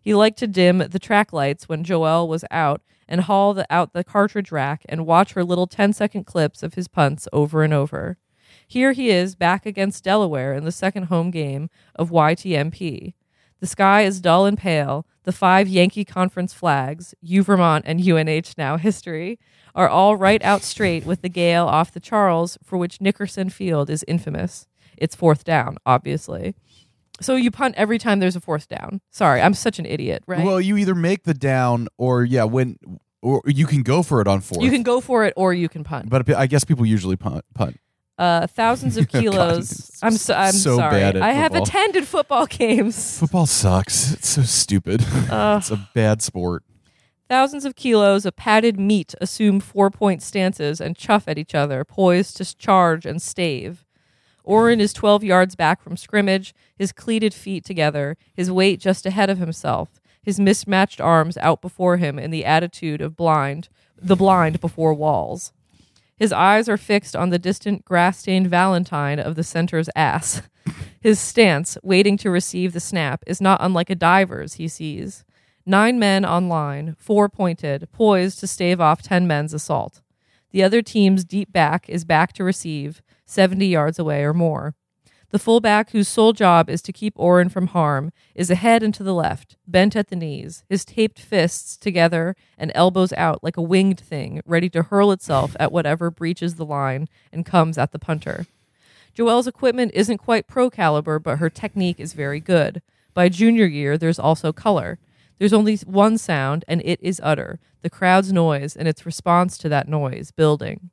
B: He liked to dim the track lights when Joelle was out and haul the, out the cartridge rack and watch her little 10 second clips of his punts over and over. Here he is back against Delaware in the second home game of YTMP. The sky is dull and pale. The five Yankee Conference flags, U Vermont and UNH now history, are all right out straight with the gale off the Charles, for which Nickerson Field is infamous. It's fourth down, obviously. So you punt every time there's a fourth down. Sorry, I'm such an idiot, right?
A: Well, you either make the down or yeah, when or you can go for it on fourth.
B: you can go for it or you can punt.
A: but I guess people usually punt. Punt.
B: Uh, thousands of [LAUGHS] kilos.
A: it's
B: I'm so, I'm
A: so
B: sorry.
A: bad at
B: I have
A: football.
B: attended football games.
A: Football sucks. It's so stupid. [LAUGHS]
B: Ugh.
A: it's a bad sport.
B: Thousands of kilos of padded meat assume four point stances and chuff at each other, poised to charge and stave. Oren is 12 yards back from scrimmage, his cleated feet together, his weight just ahead of himself, his mismatched arms out before him in the attitude of blind, the blind before walls. His eyes are fixed on the distant grass stained valentine of the center's ass. His stance, waiting to receive the snap, is not unlike a diver's he sees. Nine men on line, four pointed, poised to stave off ten men's assault. The other team's deep back is back to receive, 70 yards away or more. The fullback, whose sole job is to keep Oren from harm, is ahead and to the left, bent at the knees, his taped fists together and elbows out like a winged thing, ready to hurl itself at whatever breaches the line and comes at the punter. Joelle's equipment isn't quite pro caliber, but her technique is very good. By junior year, there's also color. There's only one sound, and it is utter the crowd's noise and its response to that noise, building.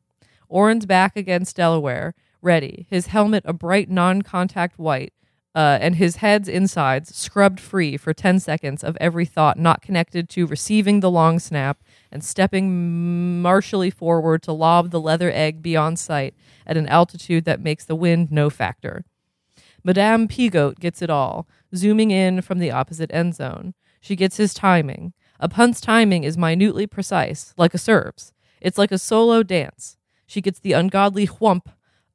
B: Oren's back against Delaware, ready, his helmet a bright non contact white, uh, and his head's insides scrubbed free for 10 seconds of every thought not connected to receiving the long snap and stepping martially forward to lob the leather egg beyond sight at an altitude that makes the wind no factor. Madame Peagoat gets it all, zooming in from the opposite end zone. She gets his timing. A punt's timing is minutely precise, like a serve's. It's like a solo dance. She gets the ungodly whump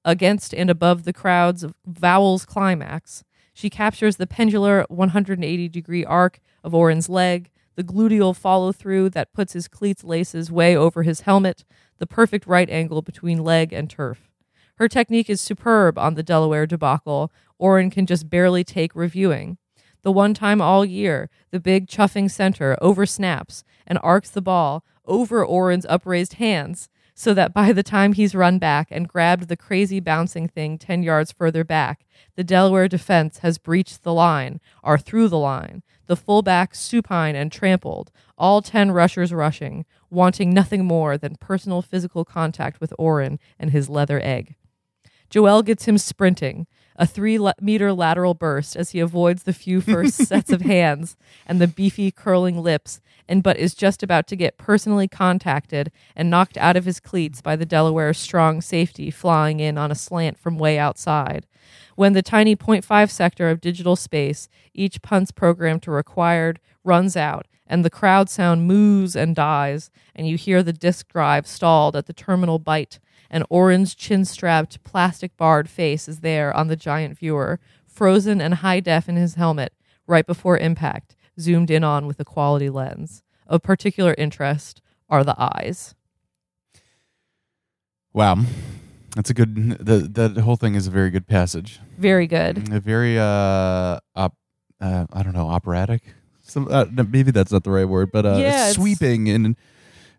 B: against and above the crowd's vowels climax. She captures the pendular 180 degree arc of Oren's leg, the gluteal follow through that puts his cleats laces way over his helmet, the perfect right angle between leg and turf. Her technique is superb on the Delaware debacle. Oren can just barely take reviewing. The one time all year, the big chuffing center oversnaps and arcs the ball over Oren's upraised hands so that by the time he's run back and grabbed the crazy bouncing thing 10 yards further back, the Delaware defense has breached the line, are through the line, the fullback supine and trampled, all 10 rushers rushing, wanting nothing more than personal physical contact with Oren and his leather egg. Joelle gets him sprinting, a three meter lateral burst as he avoids the few first [LAUGHS] sets of hands and the beefy curling lips, and but is just about to get personally contacted and knocked out of his cleats by the Delaware's strong safety flying in on a slant from way outside. When the tiny 0.5 sector of digital space, each punt's programmed to required, runs out, and the crowd sound moos and dies, and you hear the disk drive stalled at the terminal byte an orange chin strapped plastic barred face is there on the giant viewer, frozen and high def in his helmet, right before impact, zoomed in on with a quality lens. Of particular interest are the eyes.
A: Wow. That's a good the the whole thing is a very good passage.
B: Very good.
A: A very uh op, uh I don't know, operatic. Some uh, maybe that's not the right word, but uh
B: Yeah, it's-
A: sweeping in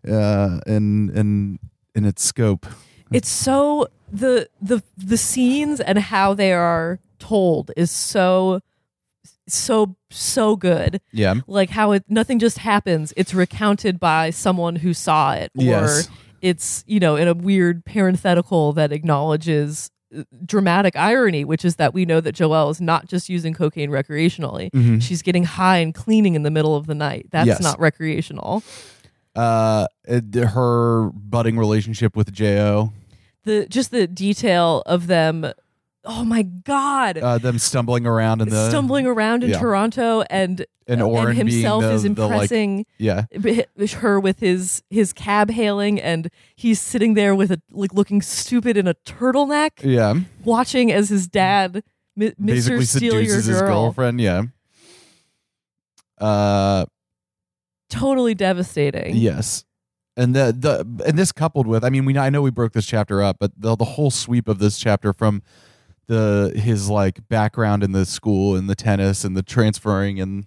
A: uh in in in its scope.
B: It's so the the the scenes and how they are told is so so so good.
A: Yeah.
B: Like how it nothing just happens. It's recounted by someone who saw it or
A: Yes.
B: it's, you know, in a weird parenthetical that acknowledges uh, dramatic irony, which is that we know that Joelle is not just using cocaine recreationally.
A: Mhm.
B: She's getting high and cleaning in the middle of the night. That's
A: Yes.
B: not recreational.
A: Uh her budding relationship with Jo,
B: The just the detail of them Oh my god.
A: uh them stumbling around in the
B: stumbling around in
A: yeah.
B: Toronto and
A: and Oren
B: and himself
A: the,
B: is
A: the, like
B: impressing
A: yeah.
B: her with his his cab hailing and he's sitting there with a like looking stupid in a turtleneck
A: Yeah.
B: watching as his dad mi- Mr.
A: Basically
B: Steal Your
A: seduces his girlfriend, yeah. Uh
B: totally devastating
A: Yes, and the the and this coupled with, I mean, we I know we broke this chapter up, but the the whole sweep of this chapter from the his like background in the school and the tennis and the transferring and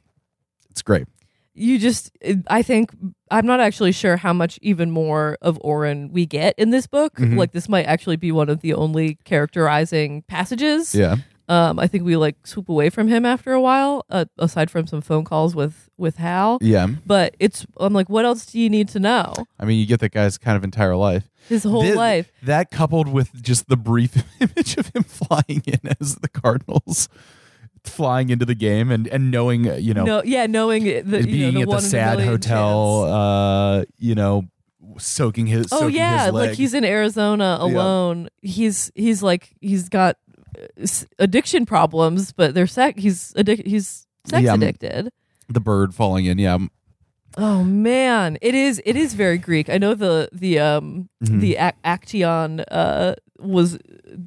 A: it's great.
B: you just I think I'm not actually sure how much even more of Oren we get in this book
A: Mhm.
B: like this might actually be one of the only characterizing passages
A: Yeah,
B: Um, I think we like swoop away from him after a while, uh, aside from some phone calls with with Hal.
A: yeah.
B: But it's I'm like, what else do you need to know?
A: I mean, you get that guy's kind of entire life.
B: His whole
A: Thi-
B: life.
A: That coupled with just the brief [LAUGHS] image of him flying in as the Cardinals. [LAUGHS] Flying into the game and, and knowing, uh, you know,
B: no, yeah, knowing that you know,
A: being
B: the
A: at the sad hotel,
B: chance.
A: uh, you know, soaking his.
B: Oh
A: soaking
B: yeah,
A: his
B: like he's in Arizona alone. He's he's like he's got addiction problems, but they're sex. He's addic- He's sex
A: Yeah,
B: addicted.
A: the bird falling in. Yeah,
B: Oh man, it is it is very Greek. I know the the um
A: Mhm.
B: the ac- Actaeon uh was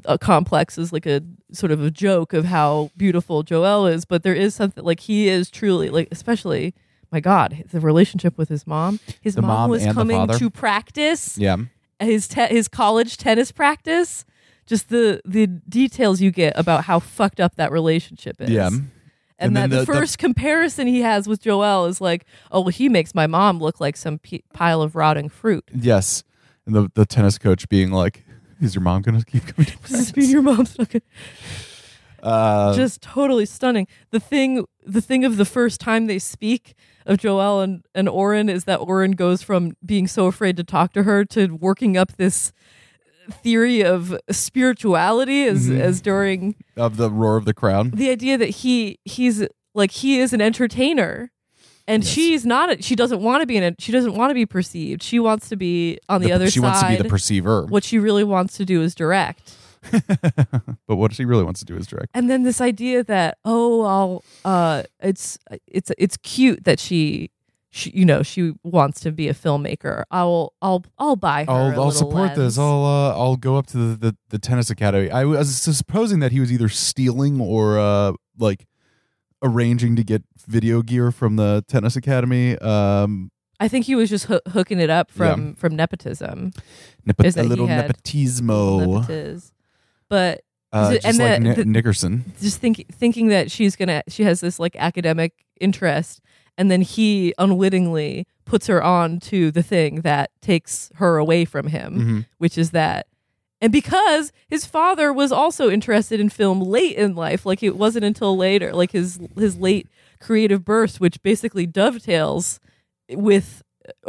B: a complex is like a sort of a joke of how beautiful Joel is, but there is something like he is truly like, especially my God, the relationship with his mom. His mom,
A: mom
B: was coming to practice
A: Yeah.
B: his te- his college tennis practice. Just the the details you get about how fucked up that relationship is.
A: Yeah.
B: And,
A: And
B: that
A: then
B: the,
A: the- the-
B: first comparison he has with Joel is like, oh, well, he makes my mom look like some p- pile of rotting fruit.
A: Yes. And the the tennis coach being like, "Is your mom gonna keep coming?" To [LAUGHS]
B: mean your mom's not
A: uh,
B: Just totally stunning. The thing, the thing of the first time they speak of Joel and and Oren is that Oren goes from being so afraid to talk to her to working up this theory of spirituality as
A: Mhm.
B: as during
A: of the roar of the crowd.
B: the idea that he he's like he is an entertainer and
A: Yes.
B: she's not a, she doesn't want to be in it she doesn't want to be perceived she wants to be on the, other
A: she
B: side she
A: wants to be the perceiver.
B: what she really wants to do is direct [LAUGHS]
A: but what she really wants to do is direct.
B: and then this idea that oh I'll uh it's it's it's cute that she she you know she wants to be a filmmaker I'll I'll I'll buy her a
A: I'll, I'll support
B: lens.
A: this. I'll uh, I'll go up to the, the, the tennis academy. I was supposing that he was either stealing or uh, like arranging to get video gear from the tennis academy. Um,
B: I think he was just hoo- hooking it up from from nepotism
A: nepo-
B: Is
A: a little nepotismo.
B: Nepotiz. but
A: Uh,
B: and
A: like
B: the- the-
A: Nickerson.
B: just think thinking that she's gonna she has this like academic interest and then he unwittingly puts her on to the thing that takes her away from him
A: Mhm.
B: which is that and because his father was also interested in film late in life like it wasn't until later like his his late creative burst which basically dovetails with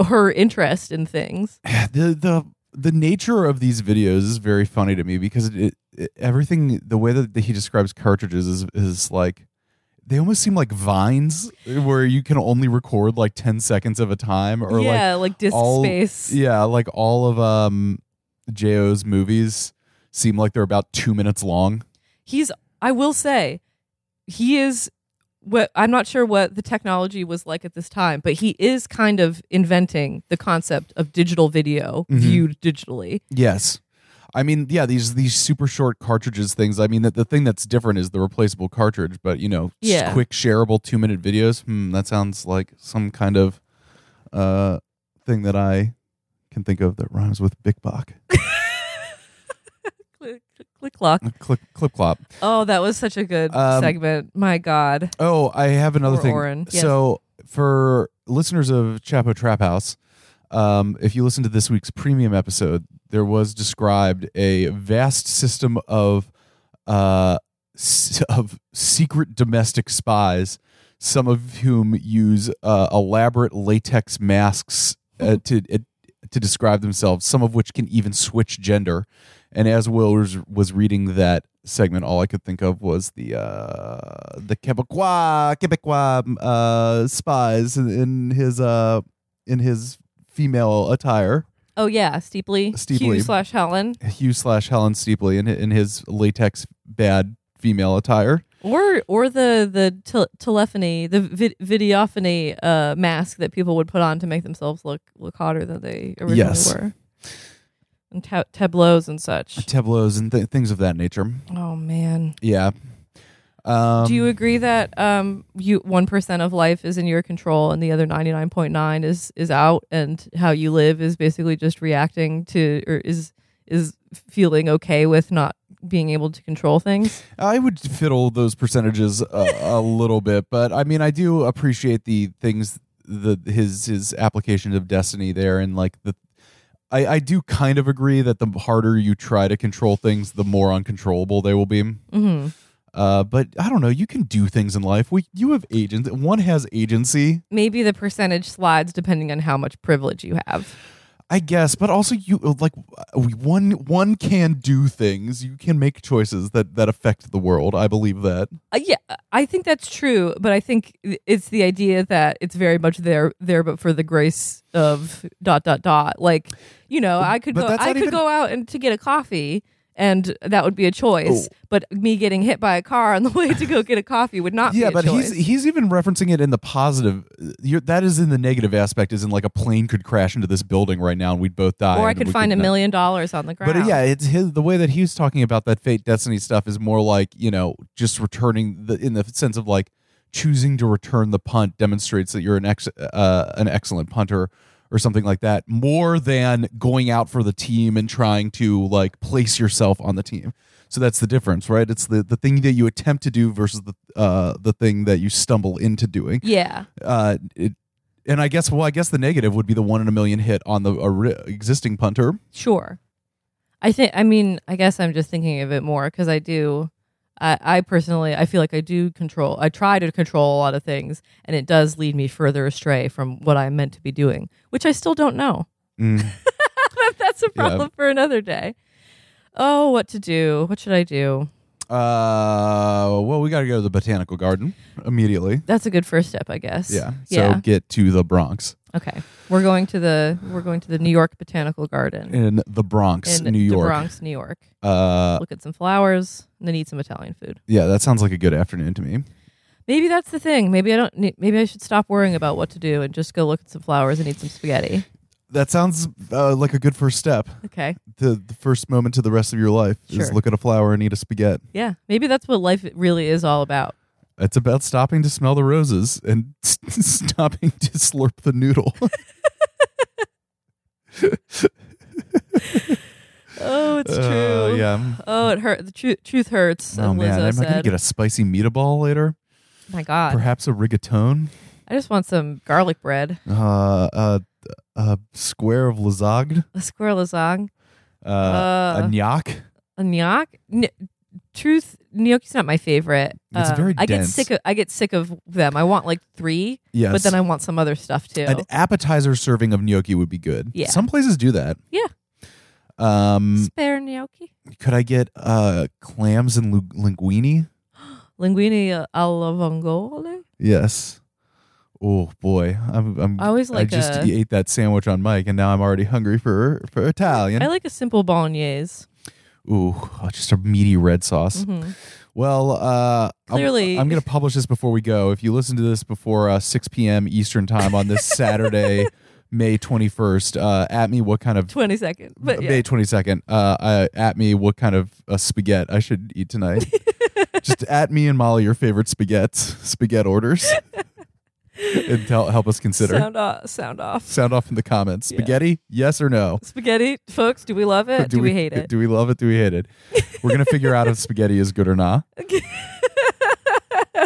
B: her interest in things [SIGHS]
A: the the the nature of these videos is very funny to me because it, it, everything the way that he describes cartridges is is like they almost seem like vines where you can only record like 10 seconds of a time or like
B: yeah like, disc
A: all
B: space.
A: Yeah like all of um jo's movies seem like they're about two minutes long.
B: He's i will say he is what i'm not sure what the technology was like at this time but he is kind of inventing the concept of digital video
A: Mhm.
B: viewed digitally.
A: Yes I mean, yeah, these these super short cartridges things. I mean, the, the thing that's different is the replaceable cartridge, but you know,
B: Yeah.
A: quick shareable two minute videos. Hmm, that sounds like some kind of uh thing that I can think of that rhymes with Big Bok.
B: click, [LAUGHS] click, click clock
A: Clip clip clop.
B: oh that was such a good
A: Um,
B: segment my god
A: Oh, I have another
B: Or
A: thing.
B: Yes.
A: So for listeners of Chapo Trap House, um, if you listen to this week's premium episode, there was described a vast system of uh, of secret domestic spies, some of whom use uh, elaborate latex masks uh, [LAUGHS] to uh, to describe themselves. Some of which can even switch gender. And as Will was, was reading that segment, all I could think of was the uh, the Quebecois Quebecois uh, spies in, in his uh, in his female attire.
B: oh yeah steeply
A: Steeply.
B: Hugh slash helen
A: Hugh slash Helen Steeply in, in his latex bad female attire.
B: or or the the tel- telephony the vid- videophony uh mask that people would put on to make themselves look look hotter than they originally
A: Yes.
B: were and ta- tableaus and such
A: Tableaus and th- things of that nature.
B: oh man
A: Yeah. Um,
B: do you agree that um you 1% of life is in your control and the other 99.9 is is out and how you live is basically just reacting to or is is feeling okay with not being able to control things
A: I would fiddle those percentages a, a little bit, but I mean, I do appreciate the things the his his application of destiny there, and like the. I, I do kind of agree that the harder you try to control things, the more uncontrollable they will be.
B: hmm
A: Uh, but I don't know. You can do things in life. We you have agents. One has agency,
B: maybe the percentage slides depending on how much privilege you have
A: I guess, but also you like one one can do things. You can make choices that that affect the world. I believe that.
B: Uh, yeah, I think that's true, but I think it's the idea that it's very much there, there, but for the grace of dot dot dot. Like, you know, I could
A: But
B: go, I could
A: even-
B: go out and to get a coffee, and that would be a choice.
A: Oh.
B: But me getting hit by a car on the [LAUGHS] way to go get a coffee would not
A: yeah,
B: be a
A: but
B: choice.
A: he's he's even referencing it in the positive. You're, that is in the negative aspect. Is in like a plane could crash into this building right now and we'd both die.
B: or I could find a million dollars on the ground.
A: But uh, yeah, it's his the way that he's talking about that fate destiny stuff is more like you know just returning the in the sense of like choosing to return the punt demonstrates that you're an ex uh, an excellent punter or something like that more than going out for the team and trying to like place yourself on the team. So that's the difference, right? It's the the thing that you attempt to do versus the uh the thing that you stumble into doing.
B: Yeah.
A: Uh it, and I guess well, I guess the negative would be the one in a million hit on the existing punter.
B: Sure. I think. I mean, I guess I'm just thinking of it more because I do. I, I personally, I feel like I do control. I try to control a lot of things, and it does lead me further astray from what I'm meant to be doing, which I still don't know.
A: Mm. [LAUGHS]
B: That's a
A: Yeah.
B: problem for another day. Oh, what to do? What should I do?
A: Uh, well, we got to go to the botanical garden immediately.
B: That's a good first step, I guess.
A: Yeah. So
B: Yeah.
A: get to the Bronx
B: Okay. We're going to the we're going to the New York Botanical Garden
A: in the Bronx,
B: in
A: New York.
B: the Bronx, New York.
A: Uh,
B: Look at some flowers and then eat some Italian food.
A: yeah, that sounds like a good afternoon to me.
B: Maybe that's the thing. Maybe I don't. Maybe I should stop worrying about what to do and just go look at some flowers and eat some spaghetti.
A: That sounds uh, like a good first step.
B: Okay.
A: The the first moment to the rest of your life is
B: Sure.
A: look at a flower and eat a spaghetti.
B: Yeah. Maybe that's what life really is all about.
A: It's about stopping to smell the roses and [LAUGHS] stopping to slurp the noodle. [LAUGHS]
B: Oh, it's
A: Uh,
B: true.
A: yeah.
B: Oh, it hurt. The tru- truth hurts.
A: Oh
B: as
A: man,
B: Lizzo
A: am I gonna get a spicy meatball later?
B: My God.
A: Perhaps a rigatone?
B: I just want some garlic bread.
A: Uh, uh, a square of lasagne?
B: A square lasagna.
A: Uh,
B: Uh,
A: a gnocchi?
B: A gnocchi. N- truth, gnocchi's not my favorite.
A: It's
B: Um,
A: very
B: I get sick of. I get sick of them. I want like three,
A: Yes.
B: but then I want some other stuff too.
A: An appetizer serving of gnocchi would be good.
B: Yeah.
A: Some places do that.
B: Yeah.
A: Um,
B: Spare gnocchi.
A: could I get uh clams and lu- linguine? [GASPS]
B: Linguine alla vongole.
A: Yes. Oh boy, I'm. I'm
B: I always like
A: I just
B: a-
A: ate that sandwich on Mike, and now I'm already hungry for for Italian.
B: I like a simple bolognese.
A: Ooh, oh, just a meaty red sauce.
B: Mhm.
A: Well, uh, I'm-
B: Clearly-
A: I'm, going to publish this before we go. If you listen to this before uh, 6 p.m. Eastern time on this Saturday, [LAUGHS] May 21st, uh, at me what kind of
B: Twenty second, but yeah.
A: May 22nd. Uh, uh, at me what kind of uh, spaghetti I should eat tonight. [LAUGHS] Just at me and Molly your favorite spaghettis, spaghetti orders, [LAUGHS] [LAUGHS] and tell, help us consider.
B: sound off. Sound off.
A: Sound off in the comments.
B: Yeah.
A: Spaghetti, yes or no?
B: Spaghetti, folks. Do we love it? do, we, hate it?
A: Do we love it? Do we hate it? We're gonna figure out if spaghetti is good or not. [LAUGHS]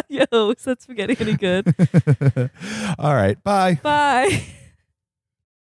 B: Yo, is that spaghetti any good? [LAUGHS]
A: All right. Bye.
B: Bye.